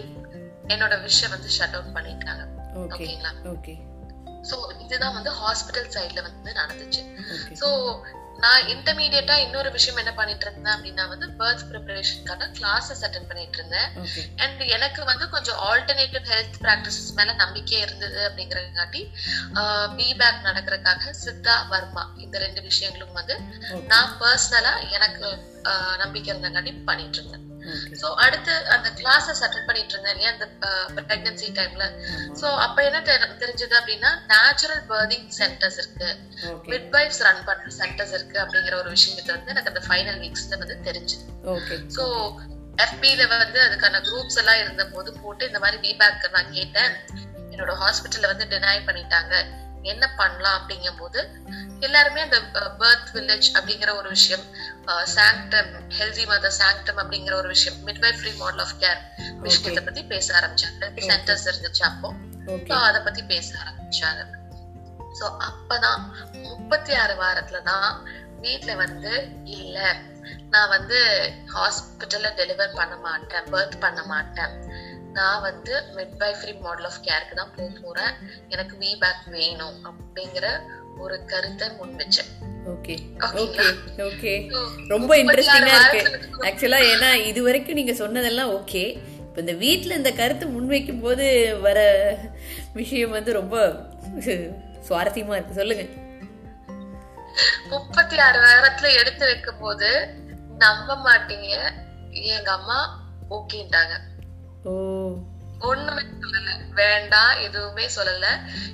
என்னோட விஷயம் வந்து ஷட் அவுட் பண்ணிட்டாங்க. ஓகேங்களா ஓகே சோ இதுதான் வந்து ஹாஸ்பிட்டல் சைடுல வந்து நடந்துச்சு. சோ நான் இன்டர்மீடியட்டா இன்னொரு விஷயம் என்ன பண்ணிட்டு இருந்தேன் அப்படின்னா வந்து பர்த் ப்ரிப்பரேஷனுக்கான கிளாஸஸ் அட்டன் பண்ணிட்டு இருந்தேன் அண்ட் எனக்கு வந்து கொஞ்சம் ஆல்டர்னேட்டிவ் ஹெல்த் ப்ராக்டிசஸ் மேல நம்பிக்கை இருந்தது அப்படிங்கறதுக்காட்டி பிபேக் நடக்கிறதுக்காக சித்தா வர்மா இந்த ரெண்டு விஷயங்களும் வந்து நான் பர்சனலா எனக்கு நம்பிக்கை இருந்தங்காட்டி பண்ணிட்டு இருந்தேன் சோ அடுத்து அந்த கிளாஸஸ் அட்டன் பண்ணிட்டு இருந்தேன் இல்லையா அந்த பிரெக்னன்சி டைம்ல சோ அப்ப என்ன தெரி- தெரிஞ்சது அப்படின்னா நேச்சுரல் பர்திங் சென்டர்ஸ் இருக்கு. ஓகே மிட்வைஃப்ஸ் ரன் பண்ற சென்டர்ஸ் இருக்கு அப்படிங்கிற ஒரு விஷயத்தை வந்து எனக்கு அந்த ஃபைனல் வீக்ஸ்ல வந்து தெரிஞ்சது. ஓகே சோ எஃபில வந்து அதுக்கான குரூப்ஸ் எல்லாம் இருந்த போது போட்டு இந்த மாதிரி ஃபீட்பேக் நான் கேட்டேன். என்னோட ஹாஸ்பிட்டல்ல வந்து டினை பண்ணிட்டாங்க. என்ன பண்ணலாம் அப்படிங்கும் போது எல்லாருமே அந்த பர்த் வில்லேஜ் அப்படிங்கிற ஒரு விஷயம் சாங்டம் ஹெல்தி மதர் சாங்டம் அப்படிங்கிற ஒரு விஷயம் மிட்வைஃப்ரி மாடல் ஆஃப் கேர் விஷயத்தை பத்தி பேச ஆரம்பிச்சாங்க. சென்டர்ஸ் இருந்துச்சு அப்போ. அத பத்தி பேச ஆரம்பிச்சாங்க சோ அப்பதான் முப்பத்தி ஆறு வாரத்துல தான் வீட்ல வந்து இல்ல நான் வந்து ஹாஸ்பிட்டல்ல டெலிவர் பண்ண மாட்டேன் பர்த் பண்ண மாட்டேன். நான் வந்து மிட்வைஃப்ரி மாடல் ஆஃப் கேருக்கு தான் போக போறேன். எனக்கு வி பேக் வேணும் அப்படிங்கிற ஒரு கருத்தை முன் வச்சேன் ஓகே? ஓகே ஓகே ரொம்ப இன்ட்ரெஸ்டிங்கா இருக்கு. ஆக்சுவலா ஏன்னா இது வரைக்கும் நீங்க சொன்னதெல்லாம் ஓகே இப்போ இந்த வீட்ல இந்த கருத்து முன்வைக்கும் போது வர விஷயம் வந்து ரொம்ப சுவாரஸ்யமா இருக்கு. சொல்லுங்க. முப்பத்தி ஆறு வாரத்துல எடுத்து வைக்கும் போது நம்ப மாட்டீங்க. எங்க அம்மா ஓகேன்ட்டாங்க ஓ. ஒண்ணுமே சொல்லல. வேண்டாம் எதுவுமே சொல்லல.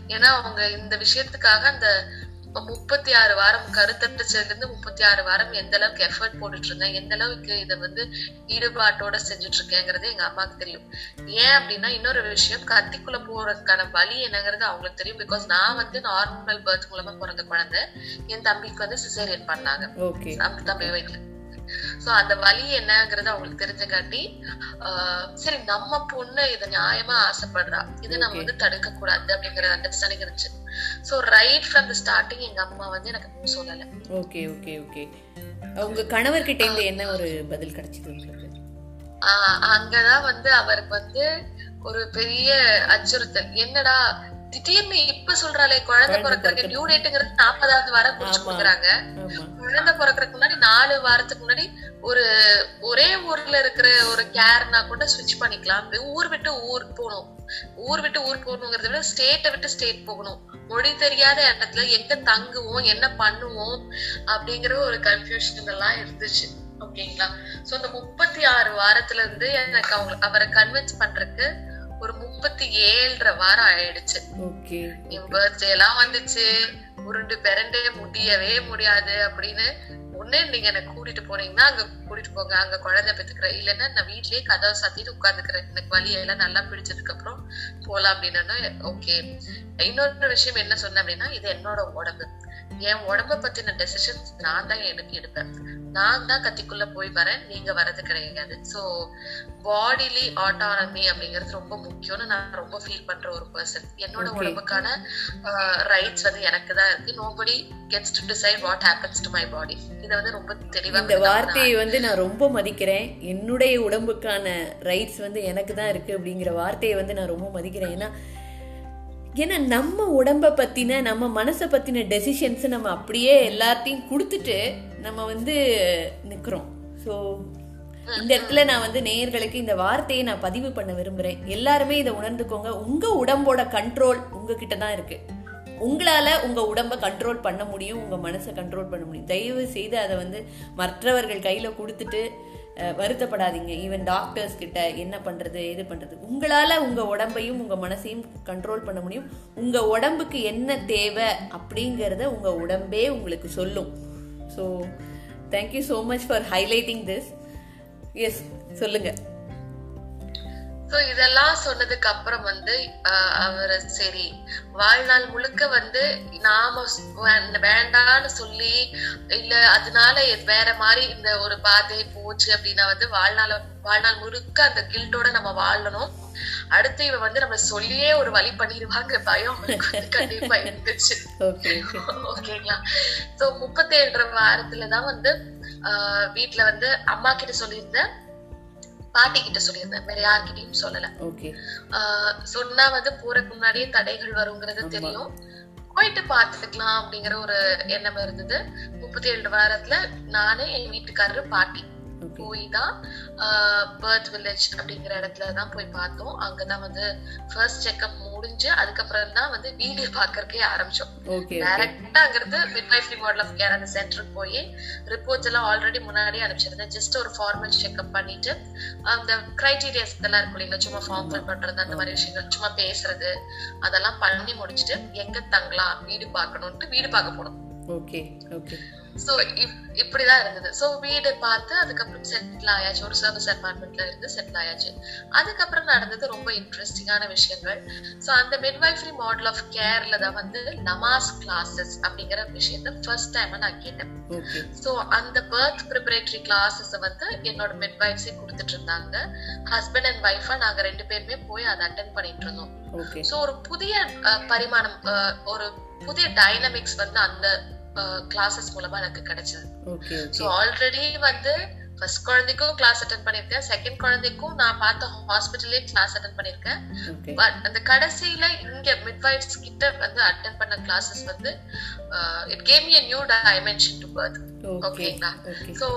ஏன்னா அவங்க இந்த விஷயத்துக்காக அந்த முப்பத்தி ஆறு வாரம் கருத்தரிச்சதுல இருந்து முப்பத்தி ஆறு வாரம் எந்த அளவுக்கு எஃபர்ட் போட்டுட்டு இருந்தேன் எந்த அளவுக்கு இதை வந்து ஈடுபாட்டோட செஞ்சுட்டு இருக்கேங்கிறது எங்க அம்மாக்கு தெரியும். ஏன் அப்படின்னா இன்னொரு விஷயம் கத்திக்குள்ள போறதுக்கான வழி என்னங்கிறது அவங்களுக்கு தெரியும். பிகாஸ் நான் வந்து நார்மல் பர்த் மூலமா பிறந்த குழந்தை. என் தம்பிக்கு வந்து சிசேரியன் பண்ணாங்க. தம்பி வயிற்றுல சோ அந்த வலி என்னங்கிறது அவங்களுக்கு தெரிஞ்சங்காட்டி ஆஹ் சரி நம்ம பொண்ணு இத நியாயமா ஆசைப்படுறா. இது நம்ம வந்து தடுக்க கூடாது அப்படிங்கிற அண்டர்ஸ்டாண்டிங் இருந்துச்சு. So right from the starting எங்க அம்மா வந்து எனக்கு சொல்லல. ஓகே ஓகே ஓகே உங்க கணவர்கிட்ட இருந்து என்ன ஒரு பதில் கிடைச்சது உங்களுக்கு? அங்கதான் வந்து அவருக்கு வந்து ஒரு பெரிய அச்சுறுத்தல். என்னடா திடீர்னு இப்ப சொல்றாளே குழந்தை பிறக்கிறதுக்கு டியூ டேட்டுங்கிறது நாற்பதாவது வாரம் குறிச்சு கொடுக்குறாங்க. குழந்தை பிறக்கிறதுக்கு முன்னாடி நாலு வாரத்துக்கு முன்னாடி ஒரு ஒரே ஊர்ல இருக்கிற ஒரு கேர்னா கூட ஸ்விட்ச் பண்ணிக்கலாம். ஊர் விட்டு ஊர் போகணும். ஊர் விட்டு ஊர் போகணுங்கிறத விட ஸ்டேட்டை விட்டு ஸ்டேட் போகணும். மொழி தெரியாத இடத்துல எங்க தங்குவோம் என்ன பண்ணுவோம் அப்படிங்கிற ஒரு கன்ஃபியூஷன் எல்லாம் இருந்துச்சு. ஓகேங்களா? சோ அந்த முப்பத்தி ஆறு வாரத்துல இருந்து எனக்கு அவங்க அவரை கன்வின்ஸ் பண்றதுக்கு முப்பத்தி ஏழரை வாரம் ஆயிடுச்சு. என் பர்த்டே எல்லாம் வந்துச்சு. உருண்டு பிறண்டே முடியவே முடியாது அப்படின்னு. ஒண்ணு நீங்க என்ன கூட்டிட்டு போனீங்கன்னா அங்க கூட்டிட்டு போங்க. அங்க குழந்தை பெத்துக்கிறேன். இல்லைன்னா நான் வீட்லயே கதவை சாத்திட்டு உட்காந்துக்கிறேன் எனக்கு வலியெல்லாம் நல்லா பிடிச்சதுக்கு அப்புறம் போலாம் அப்படின்னா ஓகே இன்னொரு விஷயம் என்ன சொன்னேன் அப்படின்னா இது என்னோட உடம்பு. என் உடம்ப பத்தின டெசிஷன்ஸ் நான் தான் எனக்கு எடுப்பேன். நான் தான் கத்திக்குள்ள போய் வரேன் நீங்க வரது கிடையாது. சோ பாடிலி ஆட்டானமி அப்படிங்கிறது ரொம்ப முக்கியம்னு நான் ரொம்ப ஃபீல் பண்ற ஒரு பர்சன் என்னோட. உடம்புக்கான ரைட்ஸ் வந்து எனக்கு தான் இருக்கு. Nobody gets to decide what happens to my body இதை வந்து ரொம்ப தெளிவா இந்த வார்த்தையை வந்து நான் ரொம்ப மதிக்கிறேன். என்னுடைய உடம்புக்கான ரைட்ஸ் வந்து எனக்கு தான் இருக்கு அப்படிங்கிற வார்த்தையை வந்து நான் ரொம்ப மதிக்கிறேன். ஏன்னா ஏன்னா நம்ம உடம்ப பத்தின நம்ம மனசை பத்தின டெசிஷன்ஸ் நம்ம அப்படியே எல்லாத்தையும் கொடுத்துட்டு நம்ம வந்து நிக்கிறோம். ஸோ இந்த இடத்துல நான் வந்து நேயர்களுக்கு இந்த வார்த்தையை நான் பதிவு பண்ண விரும்புறேன். எல்லாருமே இதை உணர்ந்துக்கோங்க. உங்க உடம்போட கண்ட்ரோல் உங்ககிட்ட தான் இருக்கு. உங்களால உங்க உடம்ப கண்ட்ரோல் பண்ண முடியும் உங்க மனசை கண்ட்ரோல் பண்ண முடியும். தயவு செய்து அதை வந்து மற்றவர்கள் கையில கொடுத்துட்டு வருத்தப்படாதீங்க. ஈவன் டாக்டர்ஸ் கிட்ட என்ன பண்றது எது பண்றது? உங்களால உங்க உடம்பையும் உங்க மனசையும் கண்ட்ரோல் பண்ண முடியும். உங்க உடம்புக்கு என்ன தேவை அப்படிங்கறத உங்க உடம்பே உங்களுக்கு சொல்லும். So thank you so much for highlighting this yes சொல்லுங்கள் சோ இதெல்லாம் சொன்னதுக்கு அப்புறம் வந்து அவரு சரி வாழ்நாள் முழுக்க வந்து நாம வேண்டான்னு சொல்லி இல்ல அதனால வேற மாதிரி இந்த ஒரு பாதை போச்சு அப்படின்னா வந்து வாழ்நாள் வாழ்நாள் முழுக்க அந்த கில்ட்டோட நம்ம வாழணும். அடுத்து இவ வந்து நம்ம சொல்லியே ஒரு வழி பண்ணிடுவாங்க பயம் கண்டிப்பா இருந்துச்சு. ஓகே ஓகே ஓகேங்களா சோ முப்பத்தேழு வாரத்துலதான் வந்து ஆஹ், வீட்ல வந்து அம்மா கிட்ட சொல்லியிருந்தேன். பாட்டி கிட்ட சொல்லியிருந்தேன் வேற யார்கிட்டயும் சொல்லல. சொன்னா வந்து போறதுக்கு முன்னாடியே தடைகள் வருங்கிறது தெரியும். போயிட்டு பாத்துக்கலாம் அப்படிங்கிற ஒரு எண்ணம் இருந்தது. முப்பத்தி ஏழு வாரத்துல நானு என் வீட்டுக்காரரு பாட்டி. போய் தான் பர்த் வில்லேஜ் அப்படிங்கிற இடத்துல தான் போய் பார்த்தோம். அங்கதான் வந்து ஃபர்ஸ்ட் செக்அப் முடிஞ்சு அதுக்கப்புறம் தான் வந்து வீடியோ பாக்குறதுக்கே ஆரம்பிச்சோம். டைரக்டா அங்கிருந்து மிட்வைஃப்ரி மாடல் ஆஃப் கேர் அந்த சென்டருக்கு போய் ரிப்போர்ட்ஸ் எல்லாம் ஆல்ரெடி முன்னாடியே அனுப்பிச்சிருந்தேன். ஜஸ்ட் ஒரு ஃபார்மல் செக்அப் பண்ணிட்டு அந்த கிரைட்டீரியாஸ் இதெல்லாம் இருக்கும் இல்லைங்களா? சும்மா ஃபார்ம் ஃபில் பண்றது அந்த மாதிரி விஷயங்கள் சும்மா பேசுறது அதெல்லாம் பண்ணி முடிச்சுட்டு எங்க தங்கலாம் வீடு பார்க்கணும்ட்டு வீடு பார்க்க போனோம். ஓகே ஓகே சோ இப்படிதான் இருந்தது. சோ வீடு பார்த்து அதுக்கப்புறம் செட்டில் ஆயாச்சு. ஒரு சர்வீஸ் அப்பார்ட்மெண்ட்ல இருந்து செட்டில் ஆயாச்சு. அதுக்கப்புறம் நடந்தது ரொம்ப இன்ட்ரெஸ்டிங்கான விஷயங்கள். சோ அந்த மிட்வைஃபரி மாடல் ஆஃப் கேர்ல தான் வந்து நமாஸ் கிளாஸஸ் அப்படிங்கிற விஷயத்த ஃபர்ஸ்ட் டைம் நான் கேட்டேன். சோ அந்த பர்த் ப்ரிப்பரேட்டரி கிளாஸஸ் வந்து என்னோட மிட்வைஃப்ஸே கொடுத்துட்டு இருந்தாங்க. ஹஸ்பண்ட் அண்ட் ஒய்ஃபா நாங்க ரெண்டு பேருமே போய் அதை அட்டன் பண்ணிட்டு இருந்தோம். சோ ஒரு புதிய பரிமாணம் ஒரு புதிய டைனமிக்ஸ் வந்து அந்த கிளாஸஸ் மூலமா எனக்கு கிடைச்சது. ஸோ ஆல்ரெடி வந்து ஃபர்ஸ்ட் குழந்தைக்கும் கிளாஸ் அட்டன் பண்ணிருக்கேன் செகண்ட் குழந்தைக்கும் நான் பார்த்த ஹாஸ்பிட்டல்லே கிளாஸ் அட்டன் பண்ணிருக்கேன் அந்த கடைசியில இங்க மிட்வைஃப்ஸ் கிட்ட வந்து அட்டன் பண்ண கிளாஸஸ் வந்து it came a new dimension to birth okay ஓகேங்களா ஓகே சோ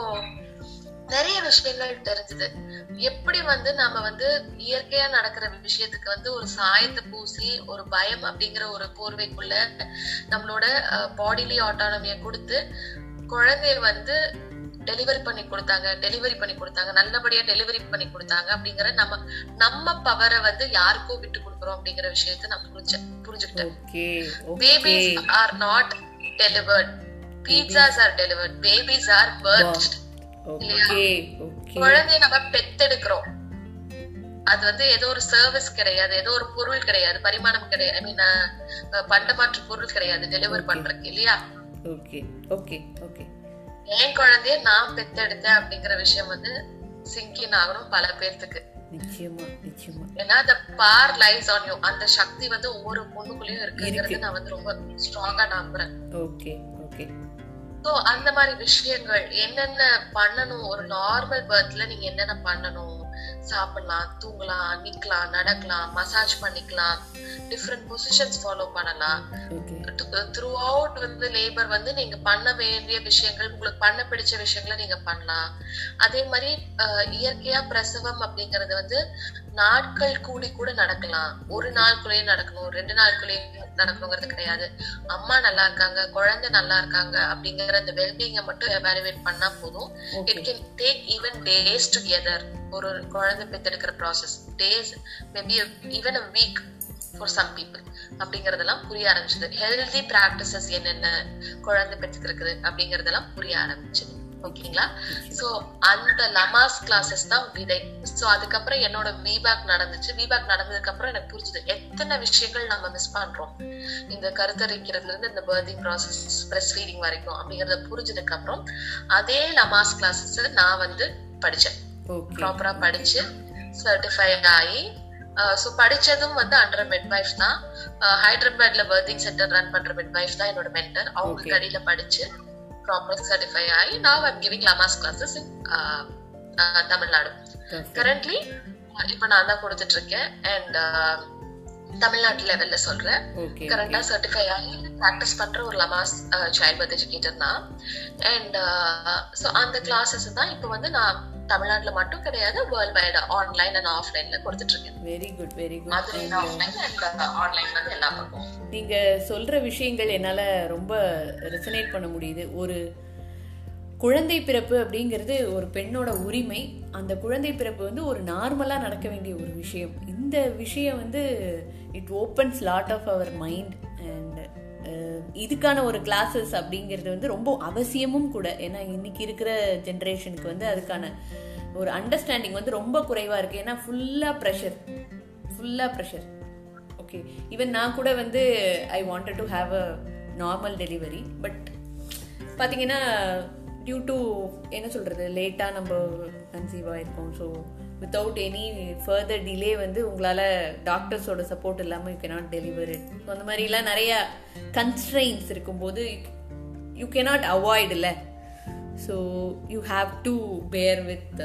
நிறைய விஷயங்கள் தெரிஞ்சது. எப்படி வந்து நாம வந்து இயற்கையா நடக்கிற விஷயத்துக்கு வந்து ஒரு சாயத்தை பூசி ஒரு பயம் அப்படிங்கிற ஒரு போர்வைக்குள்ள நம்மளோட பாடிலி ஆட்டானமிய கொடுத்து குழந்தைய வந்து டெலிவரி பண்ணி கொடுத்தாங்க டெலிவரி பண்ணி கொடுத்தாங்க நல்லபடியா டெலிவரி பண்ணி கொடுத்தாங்க அப்படிங்கிற நம்ம நம்ம பவரை வந்து யாருக்கோ விட்டு கொடுக்குறோம் அப்படிங்கிற விஷயத்த நான் புரிஞ்சேன் புரிஞ்சுக்கிட்டேன். Babies are not delivered pizzas are delivered babies are okay குழந்தைய நம்ம பெத்தெடுக்கிறோம். அது வந்து ஏதோ ஒரு சர்வீஸ் கிடையாது ஏதோ ஒரு பொருள் கிடையாது பரிமாணம் கிடையாது. ஐ மீன் பண்டமாற்று பொருள் கிடையாது டெலிவர் பண்றதுக்கு இல்லையா? Okay okay okay. என் குழந்தைய நான் பெத்தெடுத்தேன் அப்படிங்கிற விஷயம் வந்து சிங்கின் ஆகணும் பல பேர்த்துக்கு. நிச்சயமா நிச்சயமா. ஏன்னா அந்த பார் லைஸ் ஆன் யூ அந்த சக்தி வந்து ஒவ்வொரு பொண்ணுக்குள்ளயும் இருக்குங்கிறது இருக்கு. நான் வந்து ரொம்ப ஸ்ட்ராங்கா நம்புறேன். Okay okay. சோ அந்த மாதிரி விஷயங்கள் என்னென்ன பண்ணணும்? ஒரு நார்மல் பர்த்ல நீங்க என்னென்ன பண்ணணும்? சாப்பிடலாம் தூங்கலாம் நிக்கலாம் நடக்கலாம் மசாஜ் பண்ணிக்கலாம் டிஃப்ரெண்ட் பொசிஷன்ஸ் ஃபாலோ பண்ணலாம். த்ரூ அவுட் வந்து லேபர் வந்து நீங்க பண்ண வேண்டிய விஷயங்கள் உங்களுக்கு பண்ண பிடிச்ச விஷயங்களை நீங்க பண்ணலாம். அதே மாதிரி இயற்கையா பிரசவம் அப்படிங்கறது வந்து நாட்கள் கூடி கூட நடக்கலாம். ஒரு நாளுக்குள்ளேயே நடக்கணும் ரெண்டு நாளுக்குள்ளேயே நடக்கணுங்கிறது கிடையாது. அம்மா நல்லா இருக்காங்க குழந்தை நல்லா இருக்காங்க அப்படிங்கிற அந்த வெல்பீங்கை மட்டும் எவாலுவேட் பண்ணா போதும். It can take even days together ஒரு குழந்தை பெத்தெடுக்கிற process days maybe even a week for some people அப்படிங்கறதெல்லாம் புரிய ஆரம்பிச்சது. ஹெல்தி பிராக்டிசஸ் என்னென்ன குழந்தை பெற்றுக்கிறது அப்படிங்கறதெல்லாம் புரிய ஆரம்பிச்சது. ஓகேங்களா? சோ அந்த லமாஸ் கிளாஸஸ் தான் விதை. சோ அதுக்கப்புறம் என்னோட விபேக் நடந்துச்சு. விபேக் நடந்ததுக்கு அப்புறம் எனக்கு புரிஞ்சுது எத்தனை விஷயங்கள் நம்ம மிஸ் பண்றோம். இந்த கருத்தரிக்கிறதுல இருந்து இந்த பர்திங் ப்ராசஸ் பிரஸ்ட் ஃபீடிங் வரைக்கும் அப்படிங்கறத புரிஞ்சதுக்கு அப்புறம் அதே லமாஸ் கிளாஸஸ் நான் வந்து படிச்சேன். ப்ராப்பரா படிச்சு சர்டிஃபை ஆகி ஸோ படிச்சதும் வந்து அண்டர் மிட்வைஃப் தான். ஹைதராபாத்ல பர்திங் சென்டர் ரன் பண்ற மிட்வைஃப் தான் என்னோட மென்டர் அவங்க. கடியில படிச்சு ப்ராப்பர் சர்டிஃபை ஆகி நான் I'm giving Lamaze classes in Tamil Nadu currently இப்ப நான் தான் கொடுத்துட்டு இருக்கேன் அண்ட் தமிழ்நாட்டு லெவல்ல சொல்றேன். கரண்டா சர்டிஃபை ஆகி ப்ராக்டிஸ் பண்ற ஒரு லமாஸ் சைல்ட் பர்த் எஜுகேட்டர் தான் அண்ட் ஸோ அந்த கிளாஸஸ் தான் இப்போ வந்து நான் தமிழ்நாட்டுல மட்டும் கிடையாது வேர்ல்ட் வைடு ஆன்லைன் அண்ட் ஆஃப்லைன்ல கொடுத்துட்டு இருக்கேன் very good very good offline and online வந்து எல்லா பக்கம் நீங்க சொல்ற விஷயங்கள் என்னால ரொம்ப ரெசனேட் பண்ண முடியுது. ஒரு குழந்தை பிறப்பு அப்படிங்கிறது ஒரு பெண்ணோட உரிமை. அந்த குழந்தை பிறப்பு வந்து ஒரு நார்மலாக நடக்க வேண்டிய ஒரு விஷயம். இந்த விஷயம் வந்து it opens lot of our mind and இதுக்கான ஒரு கிளாஸஸ் அப்படிங்கிறது வந்து ரொம்ப அவசியமும் கூட. ஏன்னா இன்னைக்கு இருக்கிற ஜென்ரேஷனுக்கு வந்து அதுக்கான ஒரு அண்டர்ஸ்டாண்டிங் வந்து ரொம்ப குறைவாக இருக்குது ஏன்னா ஃபுல்லாக ப்ரெஷர் ஃபுல்லாக ப்ரெஷர் ஓகே ஈவன் நான் கூட வந்து I wanted to have a normal delivery but பார்த்தீங்கன்னா டியூ டு என்ன சொல்கிறது லேட்டாக நம்ம conceive ஆகிருக்கோம் so without any further delay வந்து உங்களால் டாக்டர்ஸோட சப்போர்ட் இல்லாமல் you cannot deliver it so அந்த மாதிரிலாம் நிறையா கன்ஸ்ட்ரெயின்ஸ் இருக்கும்போது யூ கேனாட் அவாய்ட் இல்லை. So you have to bear with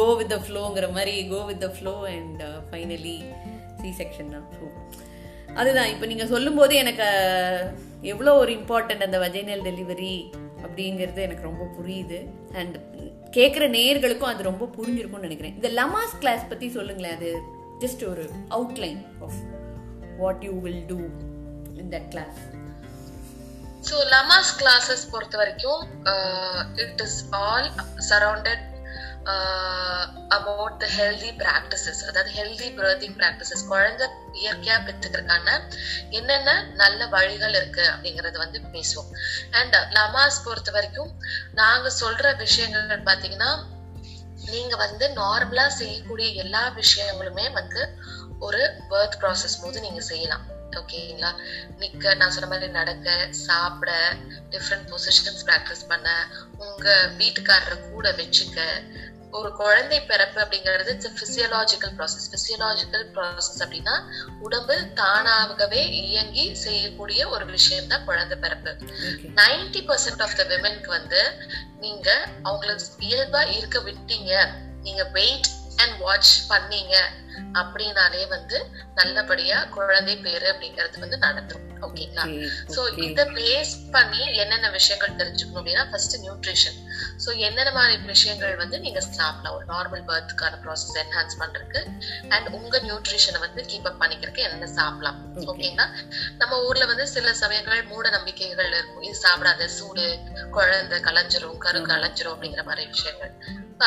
go with the ஃப்ளோங்கிற மாதிரி go with the flow and finally C section தான். ஸோ அதுதான். இப்போ நீங்கள் சொல்லும்போது எனக்கு uh, எவ்வளோ ஒரு இம்பார்ட்டண்ட் அந்த வஜைனல் டெலிவரி அப்படிங்கிறது எனக்கு ரொம்ப புரியுது. அண்ட் கேட்குற நேயர்களுக்கும் அது ரொம்ப புரிஞ்சிருக்கும்னு நினைக்கிறேன். இந்த லமாஸ் கிளாஸ் பற்றி சொல்லுங்களேன் அது ஜஸ்ட் ஒரு outline of what you will do in that class so Lamaze classes பொறுத்த வரைக்கும் it is all surrounded about the healthy practices அதாவது ஹெல்தி பிரதிங் ப்ராக்டிசஸ் குழந்தை இயற்கையா பெற்றுக்கிறதுக்கான என்னென்ன நல்ல வழிகள் இருக்கு அப்படிங்கறது வந்து பேசுவோம். அண்ட் லமாஸ் பொறுத்த வரைக்கும் நாங்க சொல்ற விஷயங்கள் பாத்தீங்கன்னா நீங்க வந்து நார்மலா செய்யக்கூடிய எல்லா விஷயங்களுமே வந்து ஒரு பர்த் ப்ராசஸ் போது நீங்க செய்யலாம். ஓகேங்களா நிக்க நான் சொன்ன மாதிரி நடக்க சாப்பிட டிஃப்ரெண்ட் பொசிஷன்ஸ் ப்ராக்டிஸ் பண்ண உங்க வீட்டுக்காரரை கூட வச்சுக்க ஒரு குழந்தை பிறப்பு அப்படிங்கிறது it's physiological process physiological process அப்படின்னா உடம்பு தானாகவே இயங்கி செய்யக்கூடிய ஒரு விஷயம் தான் குழந்தை பிறப்பு. நைன்டி பர்சன்ட் ஆஃப் த விமனுக்கு வந்து நீங்க அவங்கள இயல்பா இருக்க விட்டீங்க. நீங்க வெயிட் அண்ட் வாட்ச் பண்ணீங்க அப்படின்னாலே வந்து நல்லபடியா குழந்தை பேரு அப்படிங்கிறது வந்து நடந்துரும். ஓகேங்களா சோ இத பேஸ் பண்ணி என்னென்ன விஷயங்கள் தெரிஞ்சுக்கணும் அப்படின்னா ஃபர்ஸ்ட் நியூட்ரிஷன் சோ என்னென்ன மாதிரி விஷயங்கள் வந்து நீங்க சாப்பிடலாம்? ஒரு நார்மல் பர்த்துக்கான ப்ராசஸ் என்ஹான்ஸ் பண்றதுக்கு அண்ட் உங்க நியூட்ரிஷனை வந்து கீப் அப் பண்ணிக்கிறதுக்கு என்னென்ன சாப்பிடலாம்? ஓகேங்களா நம்ம ஊர்ல வந்து சில சமயங்கள் மூட நம்பிக்கைகள் இருக்கும். இது சாப்பிடாத சூடு குழந்தை கலைஞ்சிரும் கரு கலைஞ்சிரும் அப்படிங்கிற மாதிரி விஷயங்கள்.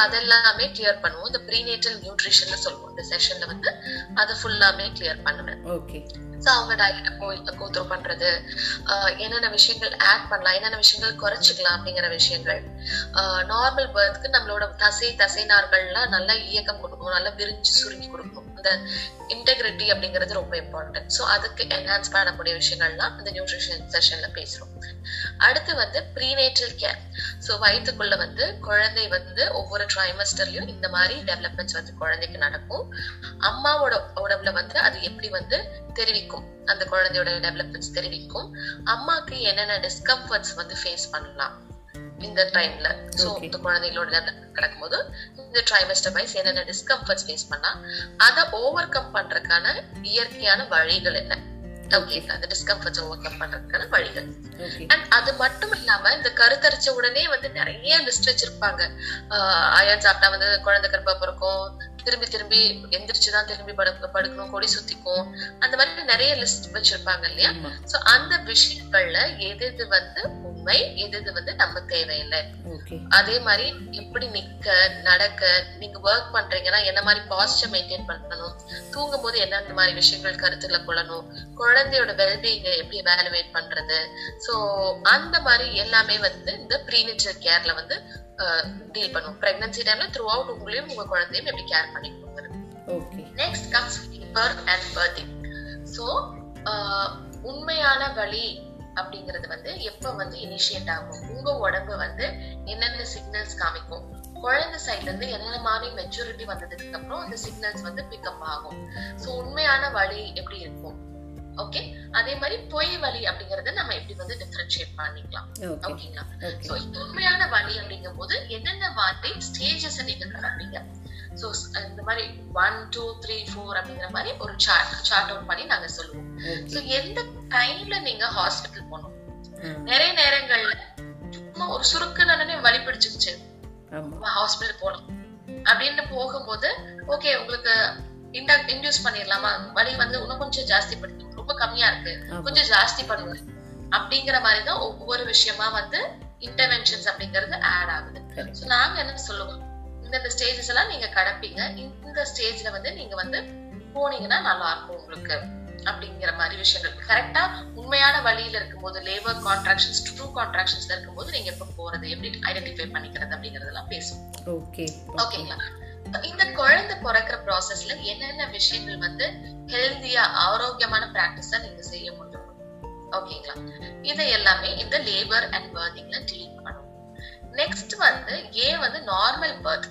அதெல்லாமே கிளியர் பண்ணுவோம். இந்த ப்ரீநேட்டல் நியூட்ரிஷன் சொல்லுவோம். இந்த செஷன்ல வந்து அதை ஃபுல்லாமே கிளியர் பண்ணுவேன். ஓகே ஸோ அவங்க டயட்டை போய் கோத்ரூ பண்றது. என்னென்ன விஷயங்கள் ஆட் பண்ணலாம் என்னென்ன விஷயங்கள் குறைச்சிக்கலாம் அப்படிங்கிற விஷயங்கள். நார்மல் பர்த்க்கு நம்மளோட தசை தசை நார்கள்லாம் நல்லா இயக்கம் கொடுக்கணும் நல்லா விரிஞ்சு சுருக்கி கொடுக்கணும் அந்த இன்டெகிரிட்டி அப்படிங்கிறது ரொம்ப இம்பார்ட்டன்ட் ஸோ அதுக்கு என்ஹான்ஸ் பண்ணக்கூடிய விஷயங்கள்லாம் இந்த நியூட்ரிஷன் செஷன்ல பேசுறோம். அடுத்து வந்து ப்ரீநேட்டல் கேர் ஸோ வயிற்றுக்குள்ள வந்து குழந்தை வந்து ஒவ்வொரு ட்ரைமஸ்டர்லயும் இந்த மாதிரி டெவலப்மெண்ட்ஸ் வந்து குழந்தைக்கு நடக்கும். அம்மாவோட உடம்புல வந்து அது எப்படி வந்து தெரிவிக்கும்? அந்த குழந்தையோட டெவலப்மெண்ட்ஸ் தெரிவிக்கும். அம்மாக்கு என்னென்ன டிஸ்கம்ஃபர்ட்ஸ் வந்து ஃபேஸ் பண்ணலாம் இந்த டைம்ல சோ இந்த குழந்தைகளோட டெவலப்மெண்ட் நடக்கும்போது இந்த ட்ரைமஸ்டர் வைஸ் என்னென்ன டிஸ்கம்ஃபர்ட்ஸ் ஃபேஸ் பண்ணா அதை ஓவர் கம் பண்றதுக்கான இயற்கையான வழிகள் என்ன? ஓகேங்களா அந்த டிஸ்கம்ஃபர்ட்ஸ் ஓவர் கம் பண்றதுக்கான வழிகள். அண்ட் அது மட்டும் இல்லாம இந்த கருத்தரிச்ச உடனே வந்து நிறைய லிஸ்ட் வச்சிருப்பாங்க. அயன் சாப்பிட்டா வந்து குழந்தை கருப்பா பிறக்கும். திரும்பி திரும்பி எந்திரிச்சுதான் திரும்பி படு படுக்கணும் கொடி சுத்திக்கும். அந்த மாதிரி நிறைய லிஸ்ட் வச்சிருப்பாங்க இல்லையா? சோ அந்த விஷயங்கள்ல எது எது வந்து உண்மை எது எது வந்து நம்ம தேவையில்லை. அதே மாதிரி எப்படி நிக்க நடக்க நீங்க ஒர்க் பண்றீங்கன்னா என்ன மாதிரி பாஸ்டர் மெயின்டைன் பண்ணணும்? தூங்கும் போது என்னென்ன மாதிரி விஷயங்கள் கருத்துல கொள்ளணும்? குழந்தையோட வெல்பீங்க எப்படி வேலுவேட் பண்றது? சோ அந்த மாதிரி எல்லாமே வந்து இந்த ப்ரீனிச்சர் கேர்ல வந்து டீல் பண்ணும். பிரெக்னன்சி டைம்ல த்ரூ அவுட் உங்களையும் உங்க குழந்தையும் எப்படி கேர் பண்ணி கொடுக்குறது next comes birth and birthing so உண்மையான வழி அப்படிங்கிறது வந்து எப்ப வந்து இனிஷியேட் ஆகும்? உங்க உடம்பு வந்து என்னென்ன சிக்னல்ஸ் காமிக்கும்? குழந்தை சைட்ல இருந்து என்னென்ன மாதிரி மெச்சூரிட்டி வந்ததுக்கு அப்புறம் அந்த சிக்னல்ஸ் வந்து பிக்கப் ஆகும். ஸோ உண்மையான வழி எப்படி இருக்கும்? ஓகே அதே மாதிரி பொய் வழி அப்படிங்கறத நம்ம எப்படி வந்து டிஃபரன்ஷியேட் பண்ணிக்கலாம். ஓகேங்களா? சோ உண்மையான வழி அப்படிங்கும் போது என்னென்ன வார்த்தை ஸ்டேஜஸ் நீங்க கடப்பீங்க சோ இந்த மாதிரி ஒன் டூ த்ரீ ஃபோர் அப்படிங்கிற மாதிரி ஒரு சார்ட் சார்ட் அவுட் பண்ணி நாங்க சொல்லுவோம். சோ எந்த டைம்ல நீங்க ஹாஸ்பிட்டல் போகணும்? நிறைய நேரங்கள்ல சும்மா ஒரு சுருக்கு நடனே வலி பிடிச்சிருச்சு. ஹாஸ்பிட்டல் போகணும். அப்படின்னு போகும்போது ஓகே உங்களுக்கு இன்டியூஸ் பண்ணிடலாமா வலி வந்து இன்னும் கொஞ்சம் ஜாஸ்தி பண்ணி ரொம்ப கம்மியா இருக்கு. கொஞ்சம் ஜாஸ்தி பண்ணுங்க அப்படிங்கிற மாதிரி தான் ஒவ்வொரு விஷயமா வந்து இன்டர்வென்ஷன்ஸ் அப்படிங்கிறது ஆட் ஆகுது. So நாங்க என்ன சொல்லுவோம்? இந்த ஸ்டேஜஸ் எல்லாம் நீங்க கடப்பீங்க. இந்த ஸ்டேஜ்ல வந்து நீங்க வந்து போனீங்கன்னா நல்லா இருக்கும் உங்களுக்கு. அப்படிங்கிற மாதிரி விஷயங்கள். கரெக்டா உண்மையான வழியில இருக்கும்போது லேபர் கான்ட்ராக்ஷன்ஸ் ட்ரூ கான்ட்ராக்ஷன்ஸ்ல இருக்கும்போது நீங்க எப்ப போறது எப்படி ஐடென்டிஃபை பண்ணிக்கிறது அப்படிங்கறதெல்லாம் பேசுவோம். ஓகே ஓகேங்களா இந்த குழந்தை பிறக்கிற ப்ராசஸ்ல என்னென்ன விஷயங்கள் வந்து ஹெல்தியா ஆரோக்கியமான பிராக்டிஸா நீங்க செய்ய முடியும்? ஓகேங்களா? இதை எல்லாமே இந்த லேபர் அண்ட் பர்திங்ல டீல் பண்ணும் நெக்ஸ்ட் வந்து ஏன் வந்து நார்மல் பர்த்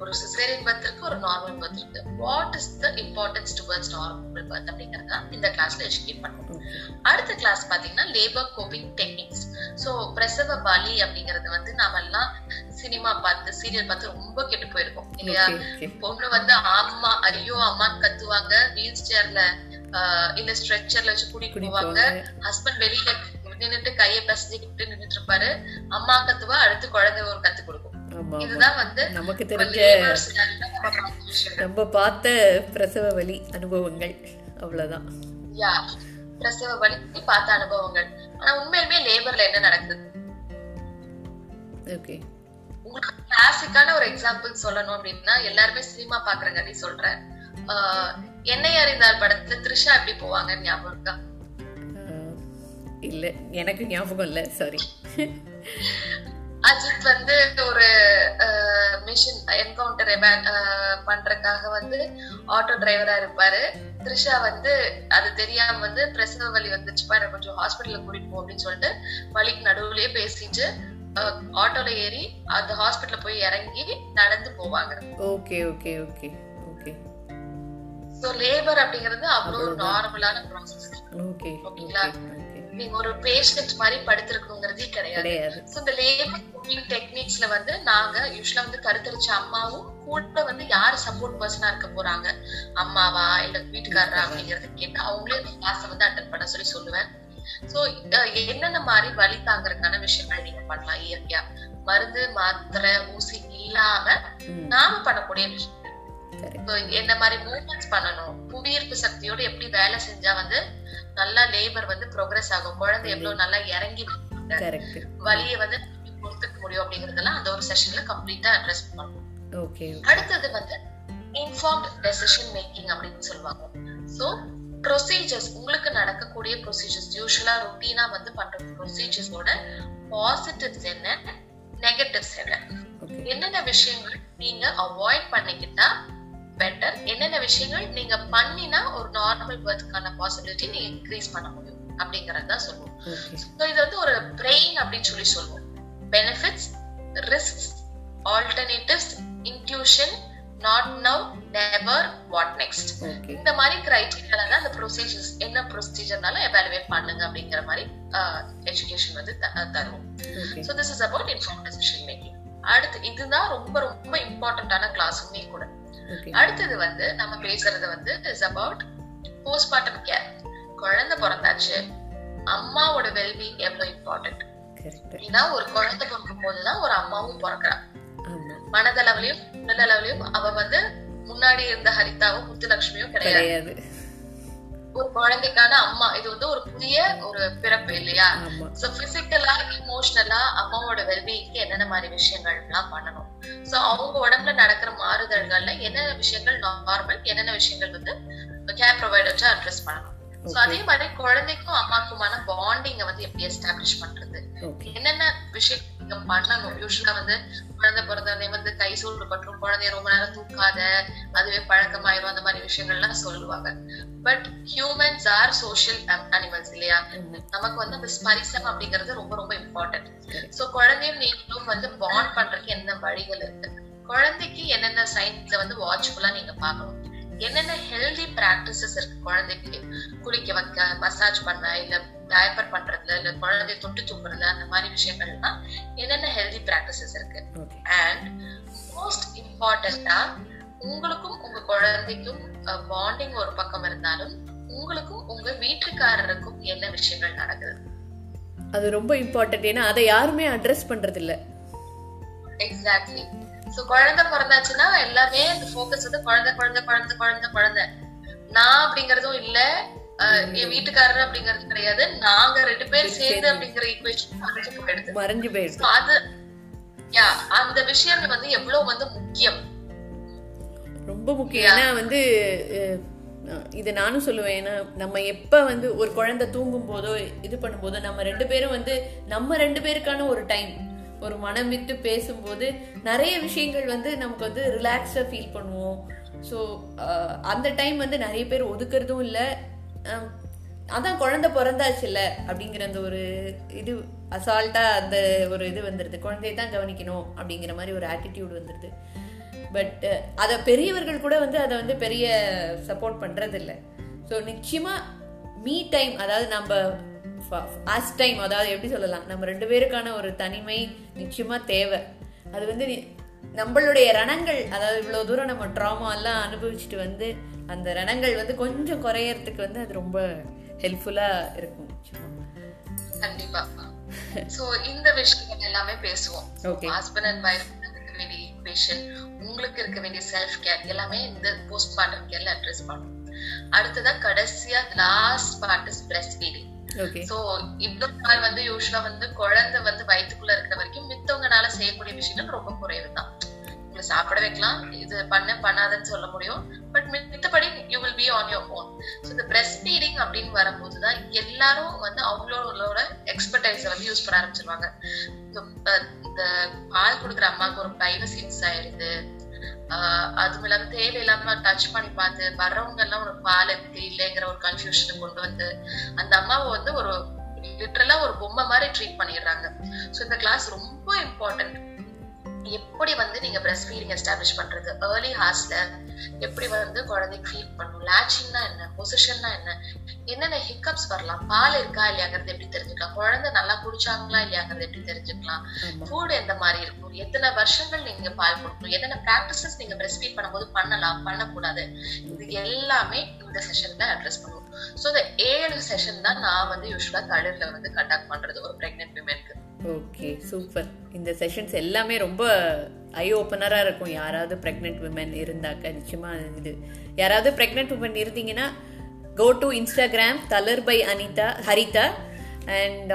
ஒரு சிசேரியன் பர்த் இருக்கு ஒரு நார்மல் பர்த் இருக்கு what is the importance towards normal birth அப்படிங்கறத இந்த கிளாஸ்ல எஜுகேட் பண்ணுவோம். அடுத்த கிளாஸ் பாத்தீங்கன்னா லேபர் கோப்பிங் டெக்னிக்ஸ் சோ பிரசவ பலி அப்படிங்கறது வந்து நாம எல்லாம் சினிமா பார்த்து சீரியல் பார்த்து ரொம்ப கெட்டு போயிருக்கோம் இல்லையா? பொண்ணு வந்து அம்மா ஐயோ அம்மான்னு கத்துவாங்க வீல் சேர்ல இல்ல ஸ்ட்ரெச்சர்ல வச்சு கூட்டிட்டு போவாங்க. போவாங்க. ஹஸ்பண்ட் வெளியில நின்னுட்டு கைய பிசைஞ்சுக்கிட்டு நின்னுட்டு இருப்பாரு. அம்மா கத்துவா அடுத்து குழந்தை ஒரு கத்து கொடுக்கும். ஆமா நமக்கு தெரிஞ்ச நம்ம பார்த்த பிரசவ வலி அனுபவங்கள் அவ்வளவுதான். யா பிரசவ வலி பார்த்த அனுபவங்கள். ஆனா உண்மையிலுமே லேபர்ல என்ன நடக்குது? ஓகே உங்களுக்கு கிளாசிக்கான ஒரு எக்ஸாம்பிள் சொல்லணும் அப்படின்னா எல்லாருமே சினிமா பாக்குறங்காட்டி சொல்றேன் என்னை அறிந்தார் படத்துல த்ரிஷா எப்படி போவாங்கன்னு ஞாபகம் இருக்கா? இல்ல எனக்கு ஞாபகம் இல்ல சாரி [laughs] அஜித் வந்து ஒரு மிஷின் என்கவுண்டர் பண்றதுக்காக வந்து ஆட்டோ டிரைவரா இருப்பாரு. த்ரிஷா வந்து அது தெரியாம வந்து பிரசவ வலி வந்துச்சுப்பா எனக்கு கொஞ்சம் ஹாஸ்பிட்டல்ல கூட்டிட்டு போ அப்படின்னு சொல்லிட்டு வலிக்கு நடுவுலயே பேசிட்டு ஆட்டோல ஏறி அந்த ஹாஸ்பிட்டல்ல போய் இறங்கி நடந்து போவாங்க. Okay okay okay okay. So labour அப்படிங்கிறது அவ்வளவு ஒரு நார்மலான ப்ராசஸ் ஓகே ஓகேங்களா? நீங்க ஒரு பேஷண்ட் மாதிரி படுத்திருக்கணுங்கிறதே கிடையாது. இந்த டெக்னிக்ஸ்ல வந்து நாங்க யூஸ்வலா வந்து கருத்தரிச்ச அம்மாவும் கூட வந்து யார் சப்போர்ட் பர்சனா இருக்க போறாங்க? அம்மாவா? இல்ல வீட்டுக்காரரா? அப்படிங்கறத கேட்டு அவங்களே கிளாஸ் வந்து அட்டன் பண்ண சொல்லி சொல்லுவேன். சோ என்னென்ன மாதிரி வலி தாங்கறதுக்கான விஷயங்கள் நீங்க பண்ணலாம்? இயற்கையா மருந்து மாத்திரை ஊசி இல்லாம நாம பண்ணக்கூடிய விஷயம் என்ன மாதிரி மூவ்மெண்ட்ஸ் பண்ணணும்? புவியீர்ப்பு சக்தியோட எப்படி வேலை செஞ்சா வந்து நல்லா லேபர் வந்து ப்ரோக்ரஸ் ஆகும். குழந்தை எவ்வளவு நல்லா இறங்கி வலியை வந்து பொறுத்துக்க முடியும் அப்படிங்கறதெல்லாம் அந்த ஒரு செஷன்ல கம்ப்ளீட்டா அட்ரஸ் பண்ணுவோம் ஓகே அடுத்தது வந்து இன்ஃபார்ம்ட் டெசிஷன் மேக்கிங் அப்படின்னு சொல்லுவாங்க. சோ ப்ரொசீஜர்ஸ் உங்களுக்கு நடக்கக்கூடிய ப்ரொசீஜர்ஸ் யூஸ்வலா ரொட்டீனா வந்து பண்ற ப்ரொசீஜர்ஸோட பாசிட்டிவ்ஸ் என்ன நெகட்டிவ்ஸ் என்ன? என்னென்ன விஷயங்கள் நீங்க அவாய்ட் பண்ணிக்கிட்டா பெட்டர் என்னென்ன விஷயங்கள் நீங்க பண்ணினா ஒரு நார்மல் பர்த்க்கான பாசிபிலிட்டி நீங்க இன்க்ரீஸ் பண்ண முடியும். அப்படிங்கறது தான் சொல்லுவோம். So, இது வந்து ஒரு பிரெயின் அப்படின்னு சொல்லி சொல்லுவோம். Benefits risks alternatives inclusion not now never what next இந்த மாதிரி கிரைட்டீரியால தான் அந்த ப்ரொசீஜர்ஸ் என்ன ப்ரொசீஜர்னால எவாலுவேட் பண்ணுங்க அப்படிங்கிற மாதிரி எஜுகேஷன் வந்து த- தருவோம். Okay so this is about inform decision making அடுத்து இதுதான் ரொம்ப ரொம்ப இம்பார்ட்டன்டான கிளாஸுமே கூட. அடுத்தது வந்து நம்ம பேசுறது வந்து இஸ் அபவுட் போஸ்ட்மார்ட்டம் கேர் குழந்தை பிறந்தாச்சு. அம்மாவோட வெல்பீங் எவ்வளவு இம்பார்ட்டன்ட் ஏன்னா ஒரு குழந்தை பிறக்கும் போதுதான் ஒரு அம்மாவும் பிறக்கிறா ஆமா. மனதளவுலயும் உடலளவுலயும் அவ வந்து முன்னாடி இருந்த ஹரிதாவும் முத்துலட்சுமியும் கிடையாது. ஒரு குழந்தைக்கான அம்மா. இது வந்து ஒரு புதிய ஒரு பிறப்பு இல்லையா? சோ பிசிக்கலா இமோஷனலா அம்மாவோட வெல்பீயிங்க்கு என்னென்ன மாதிரி விஷயங்கள் எல்லாம் பண்ணணும்? சோ அவங்க உடம்புல நடக்கிற மாறுதல்கள்ல என்னென்ன விஷயங்கள் நார்மல் என்னென்ன விஷயங்கள் வந்து கேர் ப்ரொவைடர்ஸா அட்ரஸ் பண்ணணும்? சோ அதே மாதிரி குழந்தைக்கும் அம்மாக்குமான பாண்டிங்க வந்து எப்படி எஸ்டாப்ளிஷ் பண்றது? என்னென்ன விஷயம் நீங்க பண்ணணும்? யூஸ்வலா வந்து குழந்தை பிறந்தவனே வந்து கை சூடு பற்றும் குழந்தைய ரொம்ப நேரம் தூக்காத அதுவே பழக்கமாயிரும் அந்த மாதிரி விஷயங்கள்லாம் சொல்லுவாங்க. But humans are social animals இல்லையா? நமக்கு வந்து அந்த ஸ்பரிசம் அப்படிங்கிறது ரொம்ப ரொம்ப இம்பார்ட்டன்ட். சோ குழந்தையும் நீங்களும் வந்து பாண்ட் பண்றதுக்கு என்ன வழிகள் இருக்கு? குழந்தைக்கு என்னென்ன சைன்ஸ்ல வந்து வாட்ச்ஃபுல்லா நீங்க பார்க்கணும்? என்னென்ன ஹெல்தி பிராக்டிசஸ் இருக்கு குழந்தைக்கு? குளிக்க வைக்க மசாஜ் பண்ண இல்ல டயப்பர் பண்றதுல இல்ல குழந்தைய தொட்டு தூக்குறதுல அந்த மாதிரி விஷயங்கள்லாம் என்னென்ன ஹெல்தி பிராக்டிசஸ் இருக்கு? அண்ட் மோஸ்ட் இம்பார்ட்டண்டா உங்களுக்கும் உங்க குழந்தைக்கும் பாண்டிங் ஒரு பக்கம் இருந்தாலும் உங்களுக்கும் உங்க வீட்டுக்காரருக்கும் என்ன விஷயங்கள் நடக்குது? அது ரொம்ப இம்பார்ட்டன்ட் ஏன்னா அதை யாருமே அட்ரஸ் பண்றது இல்ல எக்ஸாக்ட்லி சோ குழந்தை பிறந்தாச்சுன்னா எல்லாமே இந்த ஃபோக்கஸ் வந்து குழந்தை குழந்தை குழந்தை குழந்தை குழந்தை. நான் அப்படிங்கறதும் இல்ல. என் வீட்டுக்காரர் அப்படிங்கறது கிடையாது. நாங்க ரெண்டு பேர் சேர்ந்து அப்படிங்கிற ஈக்குவேஷன் மறைஞ்சு போயிடுது. மறைஞ்சு போயிடுது. So அது யா அந்த விஷயம் வந்து எவ்வளவு வந்து முக்கியம். ரொம்ப முக்கியம். ஏன்னா வந்து இது நானும் சொல்லுவேன். ஏன்னா நம்ம எப்ப வந்து ஒரு குழந்தை தூங்கும் போதோ இது பண்ணும்போதோ நம்ம ரெண்டு பேரும் வந்து நம்ம ரெண்டு பேருக்கான ஒரு டைம் ஒரு மனம் விட்டு பேசும்போது நிறைய விஷயங்கள் வந்து நமக்கு வந்து ரிலாக்ஸ்டா ஃபீல் பண்ணுவோம். ஸோ அந்த டைம் வந்து நிறைய பேர் ஒதுக்குறதும் இல்லை. அதான் குழந்தை பிறந்தாச்சுல்ல அப்படிங்கிற அந்த ஒரு இது அசால்ட்டா அந்த ஒரு இது வந்துடுது குழந்தையை தான் கவனிக்கணும் அப்படிங்கிற மாதிரி ஒரு ஆட்டிடியூட் வந்துடுது பட் அதை பெரியவர்கள் கூட வந்து அதை வந்து பெரிய சப்போர்ட் பண்றது இல்ல ஸோ நிச்சயமா மீ டைம் அதாவது நம்ம ஆஸ் டைம் அதாவது எப்படி சொல்லலாம்? நம்ம ரெண்டு பேருக்கான ஒரு தனிமை நிச்சயமா தேவை. அது வந்து நம்மளுடைய ரணங்கள் அதாவது இவ்வளவு தூரம் நம்ம ட்ராமா எல்லாம் அனுபவிச்சுட்டு வந்து அந்த ரணங்கள் வந்து கொஞ்சம் குறையறதுக்கு வந்து அது ரொம்ப ஹெல்ப்ஃபுல்லா இருக்கும் நிச்சயமா. கண்டிப்பா. [laughs] சோ இந்த விஷயங்கள் எல்லாமே பேசுவோம். Okay. Husband and wife equation உங்களுக்கு இருக்க வேண்டிய செல்ஃப் கேர் எல்லாமே இந்த போஸ்ட் பார்ட்டம் கேர்ல அட்ரஸ் பண்ணும் அடுத்ததா கடைசியா last part is breastfeeding so இவ்வளவு நாள் வந்து யூஸ்வலா வந்து குழந்தை வந்து வயித்துக்குள்ள இருக்கிற வரைக்கும் மித்தவங்கனால செய்யக்கூடிய விஷயங்கள் ரொம்ப குறைவு தான் உங்களை சாப்பிட வைக்கலாம். இது பண்ண பண்ணாதன்னு சொல்ல முடியும். பட் மித்தபடி you will be on your own so இந்த பிரஸ்ட் ஃபீடிங் அப்படின்னு வரும்போது தான் எல்லாரும் வந்து அவங்களோட எக்ஸ்பர்டைஸை வந்து யூஸ் பண்ண ஆரம்பிச்சிருவாங்க. இந்த பால் கொடுக்குற அம்மாவுக்கு ஒரு பிரைவசி மிஸ் ஆயிருது ஆஹ் அதுவும் இல்லாம தேவையில்லாம டச் பண்ணி பார்த்து வர்றவங்க எல்லாம் ஒரு பால் இருக்கு இல்லைங்கிற ஒரு கன்ஃபியூஷனை கொண்டு வந்து அந்த அம்மாவை வந்து ஒரு லிட்டரலா ஒரு பொம்மை மாதிரி ட்ரீட் பண்ணிடுறாங்க. ஸோ இந்த கிளாஸ் ரொம்ப இம்பார்ட்டன்ட் எப்படி வந்து நீங்க பிரஸ்ட் ஃபீடிங் எஸ்டாப்ளிஷ் பண்றது? ஏர்லி ஹார்ஸ்ல எப்படி வந்து குழந்தைக்கு ஃபீட் பண்ணும்? லேச்சிங்னா என்ன? பொசிஷன்னா என்ன? என்னென்ன ஹிக்கப்ஸ் வரலாம்? பால் இருக்கா இல்லையாங்கிறது எப்படி தெரிஞ்சுக்கலாம்? குழந்தை நல்லா குடிச்சாங்களா இல்லையாங்கிறது எப்படி தெரிஞ்சுக்கலாம்? ஃபுட் எந்த மாதிரி இருக்கும்? எத்தனை வருஷங்கள் நீங்க பால் கொடுக்கணும்? என்னென்ன பிராக்டிசஸ் நீங்க பிரஸ்ட் ஃபீட் பண்ணும்போது பண்ணலாம்? பண்ணக்கூடாது? இது எல்லாமே இந்த செஷன்ல அட்ரஸ் பண்ணுவோம் ஸோ இந்த ஏழு செஷன் தான் நான் வந்து யூஸ்வலா தளிர்ல வந்து கண்டக்ட் பண்றது ஒரு பிரெக்னென்ட் விமென்க்கு ஓகே சூப்பர் இந்த செஷன்ஸ் எல்லாமே ரொம்ப ஐ ஓப்பனராக இருக்கும். யாராவது ப்ரெக்னென்ட் உமன் இருந்தாக்க நிச்சயமாக இது. யாராவது ப்ரெக்னென்ட் உமன் இருந்தீங்கன்னா go to Instagram Thalir by Anitha Haritha and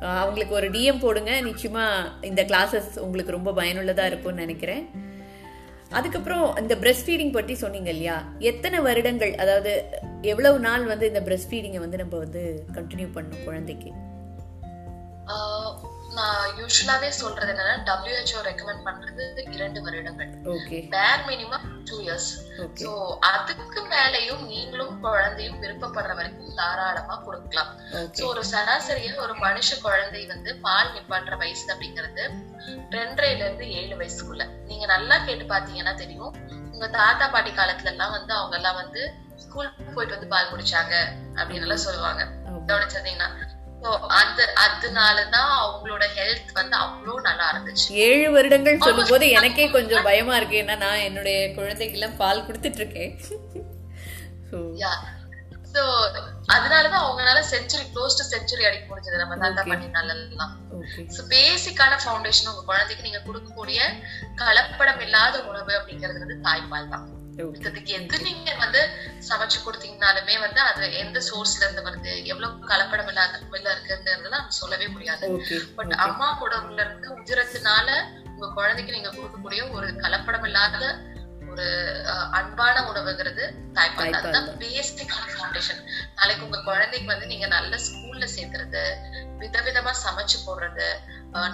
அவங்களுக்கு ஒரு டிஎம் போடுங்க. நிச்சயமாக இந்த கிளாஸஸ் உங்களுக்கு ரொம்ப பயனுள்ளதாக இருக்கும்னு நினைக்கிறேன். அதுக்கப்புறம் இந்த பிரஸ்ட் ஃபீடிங் பற்றி சொன்னீங்க இல்லையா? எத்தனை வருடங்கள் அதாவது எவ்வளவு நாள் வந்து இந்த பிரஸ்ட் ஃபீடிங்கை வந்து நம்ம வந்து கண்டினியூ பண்ணணும் குழந்தைக்கு? நான் யூஸ்வலாவே சொல்றது என்னன்னா WHO ரெக்கமெண்ட் பண்றது இரண்டு வருடங்கள். பேர் மினிமம் டூ இயர்ஸ் சோ அதுக்கு மேலயும் நீங்களும் குழந்தையும் விருப்பப்படுற வரைக்கும் தாராளமா கொடுக்கலாம். சோ ஒரு சராசரியா ஒரு மனுஷ குழந்தை வந்து பால் நிப்பாட்டுற வயசு அப்படிங்கிறது ரெண்டரைல இருந்து ஏழு வயசுக்குள்ள. நீங்க நல்லா கேட்டு பாத்தீங்கன்னா தெரியும். உங்க தாத்தா பாட்டி காலத்துல எல்லாம் வந்து அவங்க எல்லாம் வந்து ஸ்கூல் போயிட்டு வந்து பால் குடிச்சாங்க அப்படின்னு எல்லாம் சொல்லுவாங்க. ஆமா. அந்த அதனாலதான் அவங்களோட ஹெல்த் வந்து அவ்வளவு நல்லா இருந்துச்சு. ஏழு வருடங்கள் சொல்லும்போது எனக்கே கொஞ்சம் பயமா இருக்கு. ஏன்னா நான் என்னுடைய குழந்தைக்கெல்லாம் பால் கொடுத்துட்டு இருக்கேன் சோ அதனாலதான் அவங்களால செஞ்சுரி க்ளோஸ் டு செஞ்சுரி அடிக்க முடிஞ்சது. நம்ம தாத்தா. பாட்டினால எல்லாம் பேசிக்கான ஃபவுண்டேஷன் உங்க குழந்தைக்கு நீங்க கொடுக்கக்கூடிய கலப்படம் இல்லாத உணவு அப்படிங்கிறது வந்து தாய்ப்பால் தான் ஓகே. இதுக்கு எது நீங்க வந்து சமைச்சு கொடுத்தீங்கனாலுமே வந்து அது எந்த சோர்ஸ்ல இருந்து வருது எவ்வளவு கலப்படம் இல்லாத மில்ல இருக்குங்கிறது நம்ம சொல்லவே முடியாது. பட் அம்மா உடம்புல இருந்து உதிரத்தினால உங்க குழந்தைக்கு நீங்க கொடுக்கக்கூடிய ஒரு கலப்படம் இல்லாத ஒரு அன்பான உணவுங்கிறது தாய்ப்பால். தான். தாய்ப்பால். அதுதான் பேசிக் ஃபவுண்டேஷன் நாளைக்கு உங்க குழந்தைக்கு வந்து நீங்க நல்ல ஸ்கூல்ல சேர்த்துறது விதவிதமா சமைச்சு போடுறது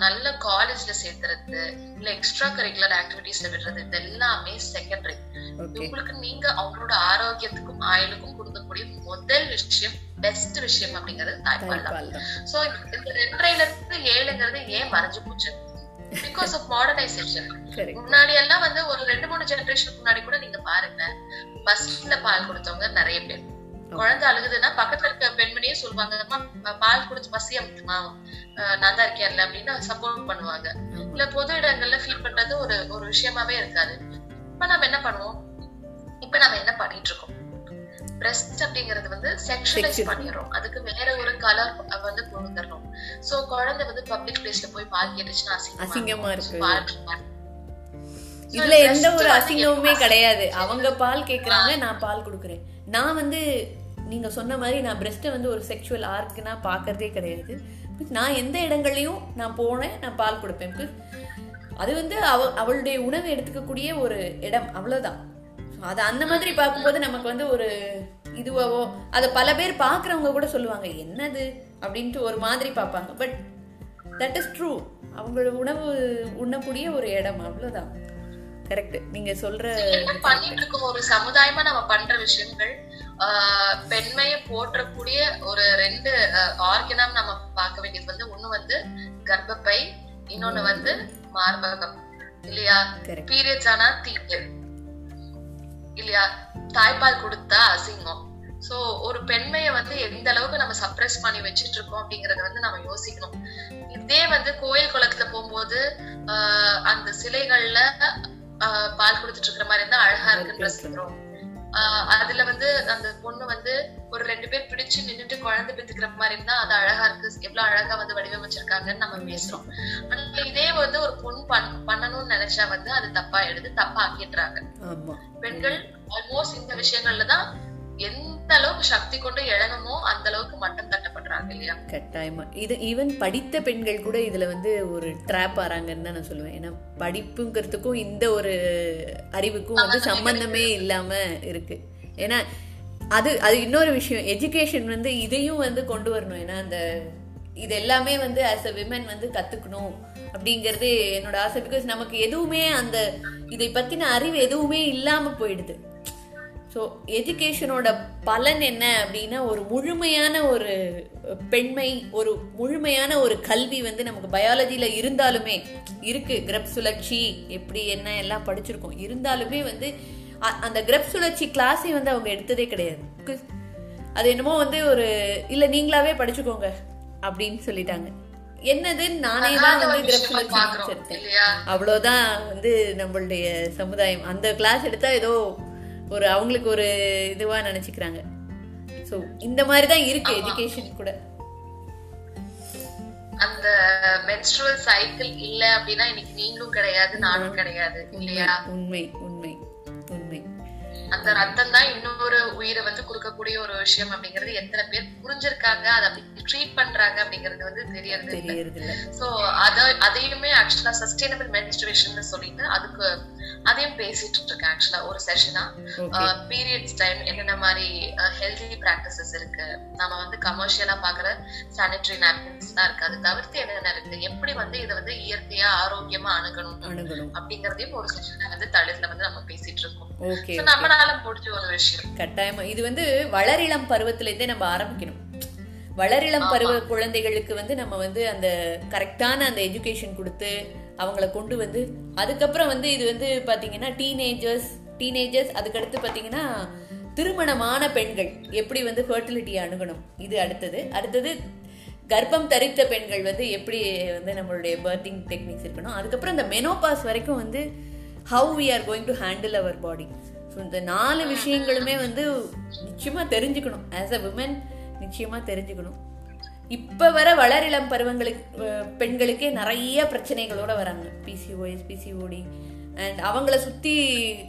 நல்ல காலேஜ்ல சேர்த்துறது இல்ல எக்ஸ்ட்ரா கரிக்குலர் ஆக்டிவிட்டிஸ்ல விடுறது இது எல்லாமே செகண்டரி உங்களுக்கு நீங்க அவங்களோட ஆரோக்கியத்துக்கும் ஆயுளுக்கும் கொடுக்கக்கூடிய முதல் விஷயம் பெஸ்ட் விஷயம் அப்படிங்கிறது தாய்ப்பால் தான். சோ இந்த ரெண்டரைல இருந்து ஏழுங்கிறது ஏன் மறைஞ்சு போச்சு? பிகாஸ் ஆஃப் மாடர்னைசேஷன் முன்னாடி எல்லாம் வந்து ஒரு ரெண்டு மூணு ஜெனரேஷன் முன்னாடி கூட நீங்க பாருங்க பஸ்ல பால் கொடுத்தவங்க நிறைய பேர். குழந்தை அழுகுதுன்னா பக்கத்துல இருக்க பெண்மணியே சொல்லுவாங்க "அம்மா, பால் கொடுத்து பசி அமுத்துமா நான் தான் இருக்கேன்ல அப்படின்னு சப்போர்ட் பண்ணுவாங்க. இல்ல பொது இடங்கள்ல ஃபீல் பண்றது ஒரு ஒரு விஷயமாவே இருக்காது. இப்ப நம்ம என்ன பண்ணுவோம்? இப்ப நம்ம என்ன பண்ணிட்டு இருக்கோம்? பிரஸ்ட் அப்படிங்கறது வந்து செக்ஷுவலைஸ். பண்ணிடுறோம். அதுக்கு வேற ஒரு கலர் வந்து கொடுத்துறோம் சோ குழந்தை வந்து பப்ளிக் பிளேஸ்ல போய் பால் கேட்டுச்சுன்னா அசிங்கமா இருக்கு. இதுல எந்த ஒரு அசிங்கமுமே கிடையாது. அவங்க பால் கேக்குறாங்க நான் பால் கொடுக்குறேன். நான் வந்து நீங்க சொன்ன மாதிரி நான் பிரஸ்ட்டை வந்து ஒரு செக்ஷுவல் ஆர்க்குனா பாக்குறதே கிடையாது. நான் எந்த இடங்கள்லயும் நான் போனேன் நான் பால் கொடுப்பேன். அது வந்து அவ அவளுடைய உணவு எடுத்துக்கக்கூடிய ஒரு இடம் அவ்வளவுதான். அது அந்த மாதிரி பார்க்கும்போது நமக்கு வந்து ஒரு இதுவாவோ அதை பல பேர் பார்க்குறவங்க கூட சொல்லுவாங்க என்னது? அப்படின்ட்டு ஒரு மாதிரி பார்ப்பாங்க. பட் தட் இஸ் ட்ரூ அவங்களோட உணவு உண்ணக்கூடிய ஒரு இடம் அவ்வளவுதான். கரெக்ட் நீங்க சொல்ற என்ன பண்ணிட்டு இருக்கோம் ஒரு சமுதாயமா நம்ம பண்ற விஷயங்கள் பெண்மையை போற்றக்கூடிய ஒரு ரெண்டு ஆர்கனம் நம்ம பார்க்க வேண்டியது வந்து ஒண்ணு வந்து கர்ப்பப்பை இன்னொன்னு வந்து மார்பகம். இல்லையா. பீரியட்ஸ் ஆனா தீட்டு. இல்லையா? தாய்ப்பால் கொடுத்தா அசிங்கம். சோ ஒரு பெண்மையை வந்து எந்த அளவுக்கு நம்ம சப்ரஸ் பண்ணி வச்சிட்டு இருக்கோம் அப்படிங்கறத வந்து நம்ம யோசிக்கணும். இதே வந்து கோயில் குளத்துல போகும்போது அந்த சிலைகள்ல பால் கொடுத்துட்டு இருக்கிற மாதிரி இருந்தா அழகா இருக்குன்னு அதுல வந்து அந்த பொண்ணு வந்து ஒரு ரெண்டு பேர் பிடிச்சு நின்னுட்டு குழந்தை பெத்துக்கிற மாதிரி இருந்தா அது அழகா இருக்கு. எவ்வளவு அழகா வந்து வடிவமைச்சிருக்காங்கன்னு நம்ம பேசுறோம். ஆனா இதே வந்து ஒரு பொண்ணு பண் பண்ணணும்னு நினைச்சா வந்து அது தப்பா எடுத்து தப்பா ஆக்கிடுறாங்க பெண்கள் ஆல்மோஸ்ட் இந்த விஷயங்கள்ல தான் எந்த அளவுக்கு சக்தி கொண்டு எழணுமோ அந்த அளவுக்கு மட்டம் தட்டப்படுறாங்க இல்லையா? கட்டாயமா. இது ஈவன் படித்த பெண்கள் கூட இதுல வந்து ஒரு ட்ராப் ஆறாங்கன்னு தான் நான் சொல்லுவேன். ஏன்னா படிப்புங்கிறதுக்கும் இந்த ஒரு அறிவுக்கும் வந்து சம்பந்தமே இல்லாம இருக்கு. ஏன்னா அது அது இன்னொரு விஷயம். எஜுகேஷன் வந்து இதையும் வந்து கொண்டு வரணும். ஏன்னா அந்த இது எல்லாமே வந்து ஆஸ் அ விமன் வந்து கத்துக்கணும் அப்படிங்கிறது என்னோட ஆசை. பிகாஸ் நமக்கு எதுவுமே அந்த இதை பத்தின அறிவு எதுவுமே இல்லாம போயிடுது. ஸோ எஜுகேஷனோட பலன் என்ன அப்படின்னா ஒரு முழுமையான ஒரு பெண்மை ஒரு முழுமையான ஒரு கல்வி வந்து நமக்கு பயாலஜியில் இருந்தாலுமே இருக்கு. கிரப் சுழற்சி எப்படி என்ன எல்லாம் படிச்சிருக்கோம். இருந்தாலுமே வந்து அந்த கிரப் சுழற்சி கிளாஸை வந்து அவங்க எடுத்ததே கிடையாது. அது என்னமோ வந்து ஒரு இல்லை நீங்களாவே படிச்சுக்கோங்க அப்படின்னு சொல்லிட்டாங்க. என்னது? நானே தான் வந்து கிரப் சுழற்சி எடுத்தேன் அவ்வளோதான் வந்து நம்மளுடைய சமுதாயம். அந்த கிளாஸ் எடுத்தா ஏதோ ஒரு அவங்களுக்கு ஒரு இதுவா நினைச்சுக்கிறாங்க. ஸோ இந்த மாதிரி தான் இருக்கு எஜுகேஷன் கூட. அந்த மென்ஸ்ட்ருவல் சைக்கிள் இல்ல அப்படின்னா இன்னைக்கு நீங்களும் கிடையாது நானும் கிடையாது இல்லையா? உண்மை உண்மை. அந்த ரத்தம் தான் இன்னொரு உயிரை வந்து கொடுக்கக்கூடிய ஒரு விஷயம் அப்படிங்கறது எத்தனை பேர் புரிஞ்சிருக்காங்க அதை அப்படி ட்ரீட் பண்றாங்க அப்படிங்கறது வந்து தெரியறது இல்ல சோ அத அதையுமே ஆக்சுவலா சஸ்டைனபிள் மென்ஸ்ட்ரேஷன் சொல்லிட்டு அதுக்கு அதையும் பேசிட்டு இருக்கேன் ஆக்சுவலா ஒரு செஷனா பீரியட்ஸ் டைம் என்னென்ன மாதிரி ஹெல்தி பிராக்டிசஸ் இருக்கு. நம்ம வந்து கமர்ஷியலா பாக்குற சானிட்டரி நாப்கின்ஸ் தான் இருக்கு. அது தவிர்த்து என்னென்ன இருக்கு? எப்படி வந்து இதை வந்து இயற்கையா ஆரோக்கியமா அணுகணும் அப்படிங்கறதையும் ஒரு செஷன்ல வந்து தளிர்ல வந்து நம்ம பேசிட்டு இருக்கோம். So, நம்மளால முடிஞ்ச ஒரு விஷயம். கட்டாயமா. இது வந்து வளரிளம் பருவத்துல இருந்தே நம்ம ஆரம்பிக்கணும். வளரிளம் பருவ குழந்தைகளுக்கு வந்து நம்ம வந்து அந்த கரெக்டான அந்த எஜுகேஷன் கொடுத்து அவங்கள கொண்டு வந்து அதுக்கப்புறம் வந்து இது வந்து பாத்தீங்கன்னா டீனேஜர்ஸ் டீனேஜர்ஸ் அதுக்கடுத்து பாத்தீங்கன்னா திருமணமான பெண்கள். எப்படி வந்து ஃபர்டிலிட்டியை அணுகணும்? இது அடுத்தது. அடுத்தது கர்ப்பம் தரித்த பெண்கள் வந்து எப்படி வந்து நம்மளுடைய பர்த்திங் டெக்னிக்ஸ் இருக்கணும்? அதுக்கப்புறம் இந்த மெனோபாஸ் வரைக்கும் வந்து how we are going to handle our body இந்த நாலு விஷயங்களுமே வந்து நிச்சயமா தெரிஞ்சுக்கணும். ஆஸ் அ விமன் நிச்சயமா தெரிஞ்சுக்கணும். இப்ப வர வளரிளம் பருவங்களுக்கு பெண்களுக்கே நிறைய பிரச்சனைகளோட வராங்க. பிசிஓஎஸ் பிசிஓடி அண்ட் அவங்கள சுத்தி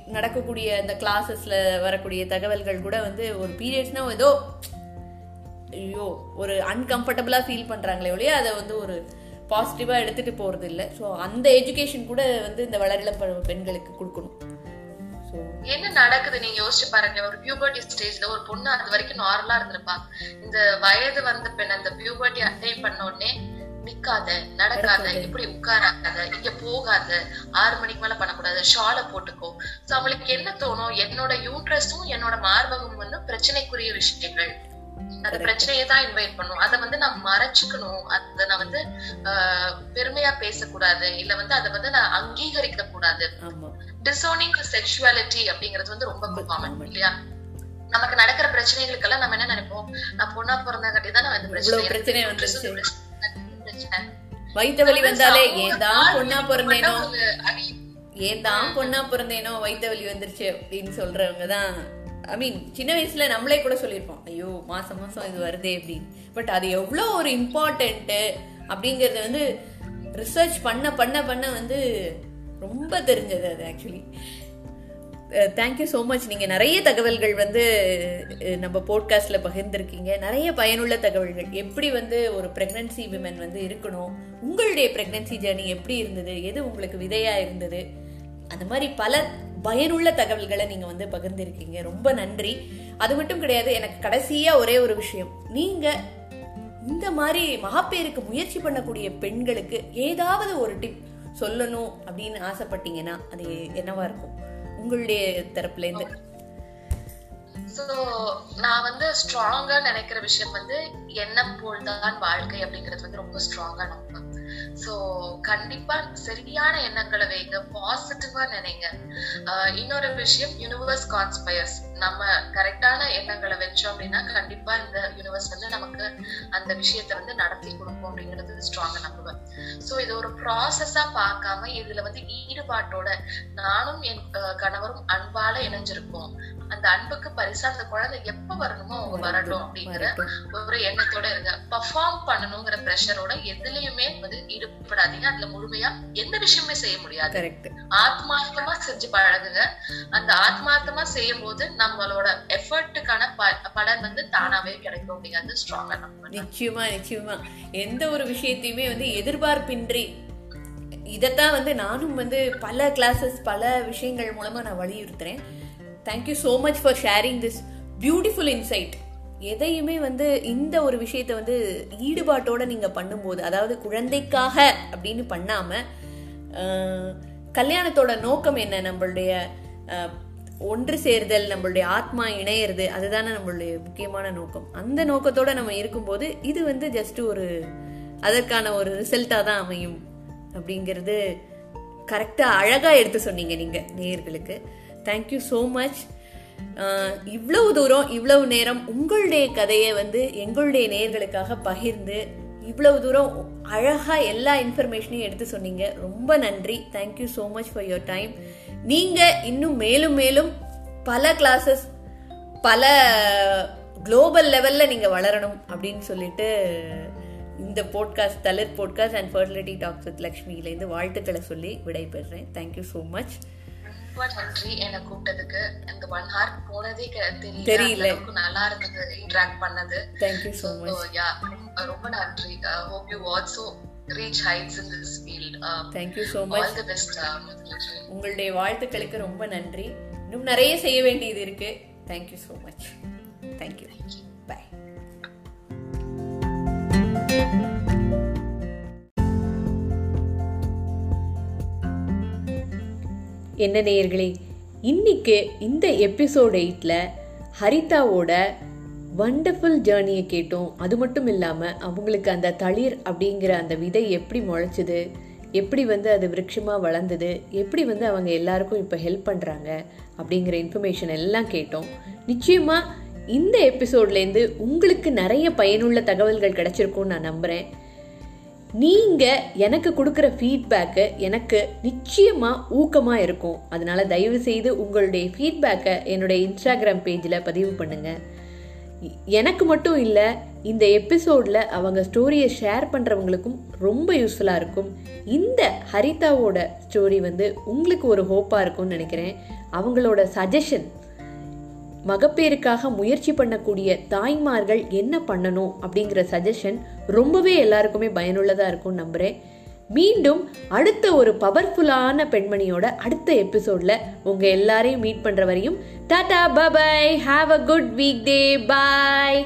நடக்கக்கூடிய அந்த கிளாஸஸ்ல வரக்கூடிய தகவல்கள் கூட வந்து ஒரு பீரியட்ஸ்னா ஏதோ ஐயோ ஒரு அன்கம்ஃபர்டபுளா ஃபீல் பண்றாங்களே ஒழிய அதை வந்து ஒரு பாசிட்டிவா எடுத்துட்டு போறது இல்லை ஸோ அந்த எஜுகேஷன் கூட வந்து இந்த வளரிளம் பெண்களுக்கு கொடுக்கணும். என்ன நடக்குது? நீங்க யோசிச்சு பாருங்க. ஒரு பியூபர்ட்டி ஸ்டேஜ்ல ஒரு பொண்ணு அது வரைக்கும் நார்மலா இருந்திருப்பா. இந்த வயது வந்த பெண் அந்த பியூபர்ட்டி அட்டைன் பண்ண உடனே நிக்காத நடக்காத இப்படி உட்காராத இங்க போகாத ஆறு மணிக்கு மேல பண்ணக்கூடாது ஷால போட்டுக்கோ. சோ அவங்களுக்கு என்ன தோணும்? என்னோட யூட்ரஸும் என்னோட மார்பகம் வந்து பிரச்சனைக்குரிய விஷயங்கள். அந்த பிரச்சனையை தான் இன்வைட் பண்ணும். அதை வந்து நான் மறைச்சுக்கணும். அதை நான் வந்து பெருமையா பேசக்கூடாது. இல்ல வந்து அதை வந்து நான் அங்கீகரிக்க கூடாது டிசோனிங் செக்ஷுவாலிட்டி அப்படிங்கிறது வந்து ரொம்ப காமன் இல்லையா? நமக்கு நடக்கிற பிரச்சனைகளுக்கெல்லாம் நம்ம என்ன நினைப்போம்? நான் பொண்ணா பிறந்தங்காட்டி தான் நான் இந்த பிரச்சனை பிரச்சனை. வயிற்று வலி வந்தாலே ஏன் தான் பொண்ணா பிறந்தேனோ? ஒரு அடி- ஏன் தான் பொண்ணா பிறந்தேனோ? வயிற்று வலி வந்துருச்சு அப்படின்னு சொல்றவங்க தான். ஐ மீன் சின்ன வயசுல நம்மளே கூட சொல்லியிருப்போம். ஐயோ மாசம் மாசம் இது வருதே அப்படின்னு. பட் அது எவ்வளோ ஒரு இம்பார்ட்டன்ட்டு அப்படிங்கிறது வந்து ரிசர்ச் பண்ண பண்ண பண்ண வந்து ரொம்ப தெரிஞ்சது அது ஆக்சுவலி தேங்க்யூ ஸோ மச் நீங்கள் நிறைய தகவல்கள் வந்து நம்ம போட்காஸ்ட்டில் பகிர்ந்துருக்கீங்க. நிறைய பயனுள்ள தகவல்கள். எப்படி வந்து ஒரு ப்ரெக்னென்சி விமன் வந்து இருக்கணும்? உங்களுடைய ப்ரெக்னென்சி ஜேர்னி எப்படி இருந்தது? எது உங்களுக்கு விதையாக இருந்தது? அந்த மாதிரி பல பயனுள்ள தகவல்களை நீங்கள் வந்து பகிர்ந்துருக்கீங்க. ரொம்ப நன்றி. அது மட்டும் கிடையாது எனக்கு கடைசியாக ஒரே ஒரு விஷயம். நீங்கள் இந்த மாதிரி மகப்பேருக்கு முயற்சி பண்ணக்கூடிய பெண்களுக்கு ஏதாவது ஒரு டிப் சொல்லணும் அப்படின்னு ஆசைப்பட்டீங்கன்னா அது என்னவா இருக்கும்? உங்களுடைய தரப்புல இருந்து சோ நான் வந்து ஸ்ட்ராங்கா நினைக்கிற விஷயம் வந்து எண்ணம் போல்தான் வாழ்க்கை அப்படிங்கிறது வந்து ரொம்ப ஸ்ட்ராங்கா நம்புவேன் சோ கண்டிப்பா சரியான எண்ணங்களை வைங்க பாசிட்டிவா நினைங்க. ஆஹ் இன்னொரு விஷயம் யூனிவர்ஸ் கான்ஸ்பயர்ஸ் நம்ம கரெக்டான எண்ணங்களை வச்சோம் அப்படின்னா கண்டிப்பா இந்த யூனிவர்ஸ் வந்து நமக்கு அந்த விஷயத்த வந்து நடத்தி கொடுக்கும் அப்படிங்கிறது ஸ்ட்ராங்கா நம்புவேன். சோ இது ஒரு ப்ராசஸா பார்க்காம இதுல வந்து ஈடுபாட்டோட நானும் என் கணவரும் அன்பால இணைஞ்சிருக்கோம் அந்த அன்புக்கு பரிசா அந்த குழந்தை எப்ப வரணுமோ அவங்க வரட்டும் அப்படிங்கிற. ஒரு எண்ணத்தோட இருங்க. பர்ஃபார்ம் பண்ணணுங்கிற ப்ரெஷரோட எதுலயுமே வந்து ஈடுபடாதீங்க. அதுல முழுமையா எந்த விஷயமே செய்ய முடியாது. ஆத்மார்த்தமா செஞ்சு பழகுங்க. அந்த ஆத்மார்த்தமா செய்யும் போது நம்மளோட எஃபர்ட்டுக்கான பலன் வந்து தானாவே கிடைக்கும் அப்படிங்கிறது ஸ்ட்ராங்கா நிச்சயமா நிச்சயமா. எந்த ஒரு விஷயத்தையுமே வந்து எதிர்பார்ப்பின்றி இதைத்தான் வந்து நானும் வந்து பல கிளாஸஸ் பல விஷயங்கள் மூலமாக நான் வலியுறுத்துறேன். Thank you so much for sharing this beautiful insight எதையுமே வந்து இந்த ஒரு விஷயத்தை வந்து ஈடுபாட்டோட நீங்கள் பண்ணும்போது அதாவது குழந்தைக்காக அப்படின்னு பண்ணாமல் கல்யாணத்தோட நோக்கம் என்ன? நம்மளுடைய ஒன்று சேர்தல் நம்மளுடைய ஆத்மா இணையிறது அதுதானே நம்மளுடைய முக்கியமான நோக்கம். அந்த நோக்கத்தோட நம்ம இருக்கும்போது இது வந்து ஜஸ்ட் ஒரு அதற்கான ஒரு ரிசல்ட்டாக தான் அமையும். அப்படிங்கிறது கரெக்டாக அழகாக எடுத்து சொன்னீங்க நீங்கள் நேயர்களுக்கு. தேங்க்யூ ஸோ மச் இவ்வளவு தூரம் இவ்வளவு நேரம் உங்களுடைய கதையை வந்து எங்களுடைய நேயர்களுக்காக பகிர்ந்து இவ்வளவு தூரம் அழகாக எல்லா இன்ஃபர்மேஷனையும் எடுத்து சொன்னீங்க. ரொம்ப நன்றி. Thank you so much for your time நீங்க இன்னும் மேலும் மேலும் பல கிளாஸஸ் பல குளோபல் லெவல்ல நீங்க வளரணும் அப்படின்னு சொல்லிட்டு இந்த podcast Thalir podcast and fertility talks with லக்ஷ்மியிலேருந்து வாழ்த்துக்களை சொல்லி விடைபெறுறேன் தேங்க்யூ ஸோ மச் ரொம்ப நன்றி. என்ன கூப்பிட்டதுக்கு இந்த ஒன் ஹார் போனதே தெரியல. நல்லா இருந்தது இன்டராக்ட் பண்ணது. தேங்க்யூ ஸோ So, மச் ரொம்ப நன்றி. Hope you also reach heights in this field thank you so much all the best உங்களுடைய வாழ்த்துக்களுக்கு ரொம்ப நன்றி. இன்னும் நிறைய செய்ய வேண்டியது இருக்கு. Thank you so much thank you bye என்ன நேயர்களே இன்னைக்கு இந்த எபிசோட் எயிட்டில் ஹரிதாவோட வண்டர்ஃபுல் ஜேர்னியை கேட்டோம். அது மட்டும் இல்லாமல் அவங்களுக்கு அந்த தளிர் அப்படிங்கிற அந்த விதை எப்படி முளைச்சிது? எப்படி வந்து அது விருட்சமாக வளர்ந்தது? எப்படி வந்து அவங்க எல்லாருக்கும் இப்போ ஹெல்ப் பண்ணுறாங்க அப்படிங்கிற இன்ஃபர்மேஷன் எல்லாம் கேட்டோம். நிச்சயமாக இந்த எபிசோட்லேருந்து உங்களுக்கு நிறைய பயனுள்ள தகவல்கள் கிடைச்சிருக்கும்னு நான் நம்புகிறேன் நீங்கள் எனக்கு கொடுக்குற ஃபீட்பேக்கு எனக்கு நிச்சயமாக ஊக்கமாக இருக்கும். அதனால் தயவு செய்து உங்களுடைய ஃபீட்பேக்கை என்னுடைய இன்ஸ்டாகிராம் பேஜில் பதிவு பண்ணுங்கள் எனக்கு மட்டும் இல்லை இந்த எபிசோடில் அவங்க ஸ்டோரியை ஷேர் பண்ணுறவங்களுக்கும் ரொம்ப யூஸ்ஃபுல்லாக இருக்கும். இந்த ஹரிதாவோட ஸ்டோரி வந்து உங்களுக்கு ஒரு ஹோப்பாக இருக்கும்னு நினைக்கிறேன். அவங்களோட சஜஷன் மகப்பேருக்காக முயற்சி பண்ணக்கூடிய தாய்மார்கள் என்ன பண்ணணும் அப்படிங்கிற சஜஷன் ரொம்பவே எல்லாருக்குமே பயனுள்ளதாக இருக்கும்னு நம்புகிறேன் மீண்டும் அடுத்த ஒரு பவர்ஃபுல்லான பெண்மணியோட அடுத்த எபிசோட்ல உங்கள் எல்லாரையும் மீட் பண்ணுற வரையும் tata bubye have a good week day bye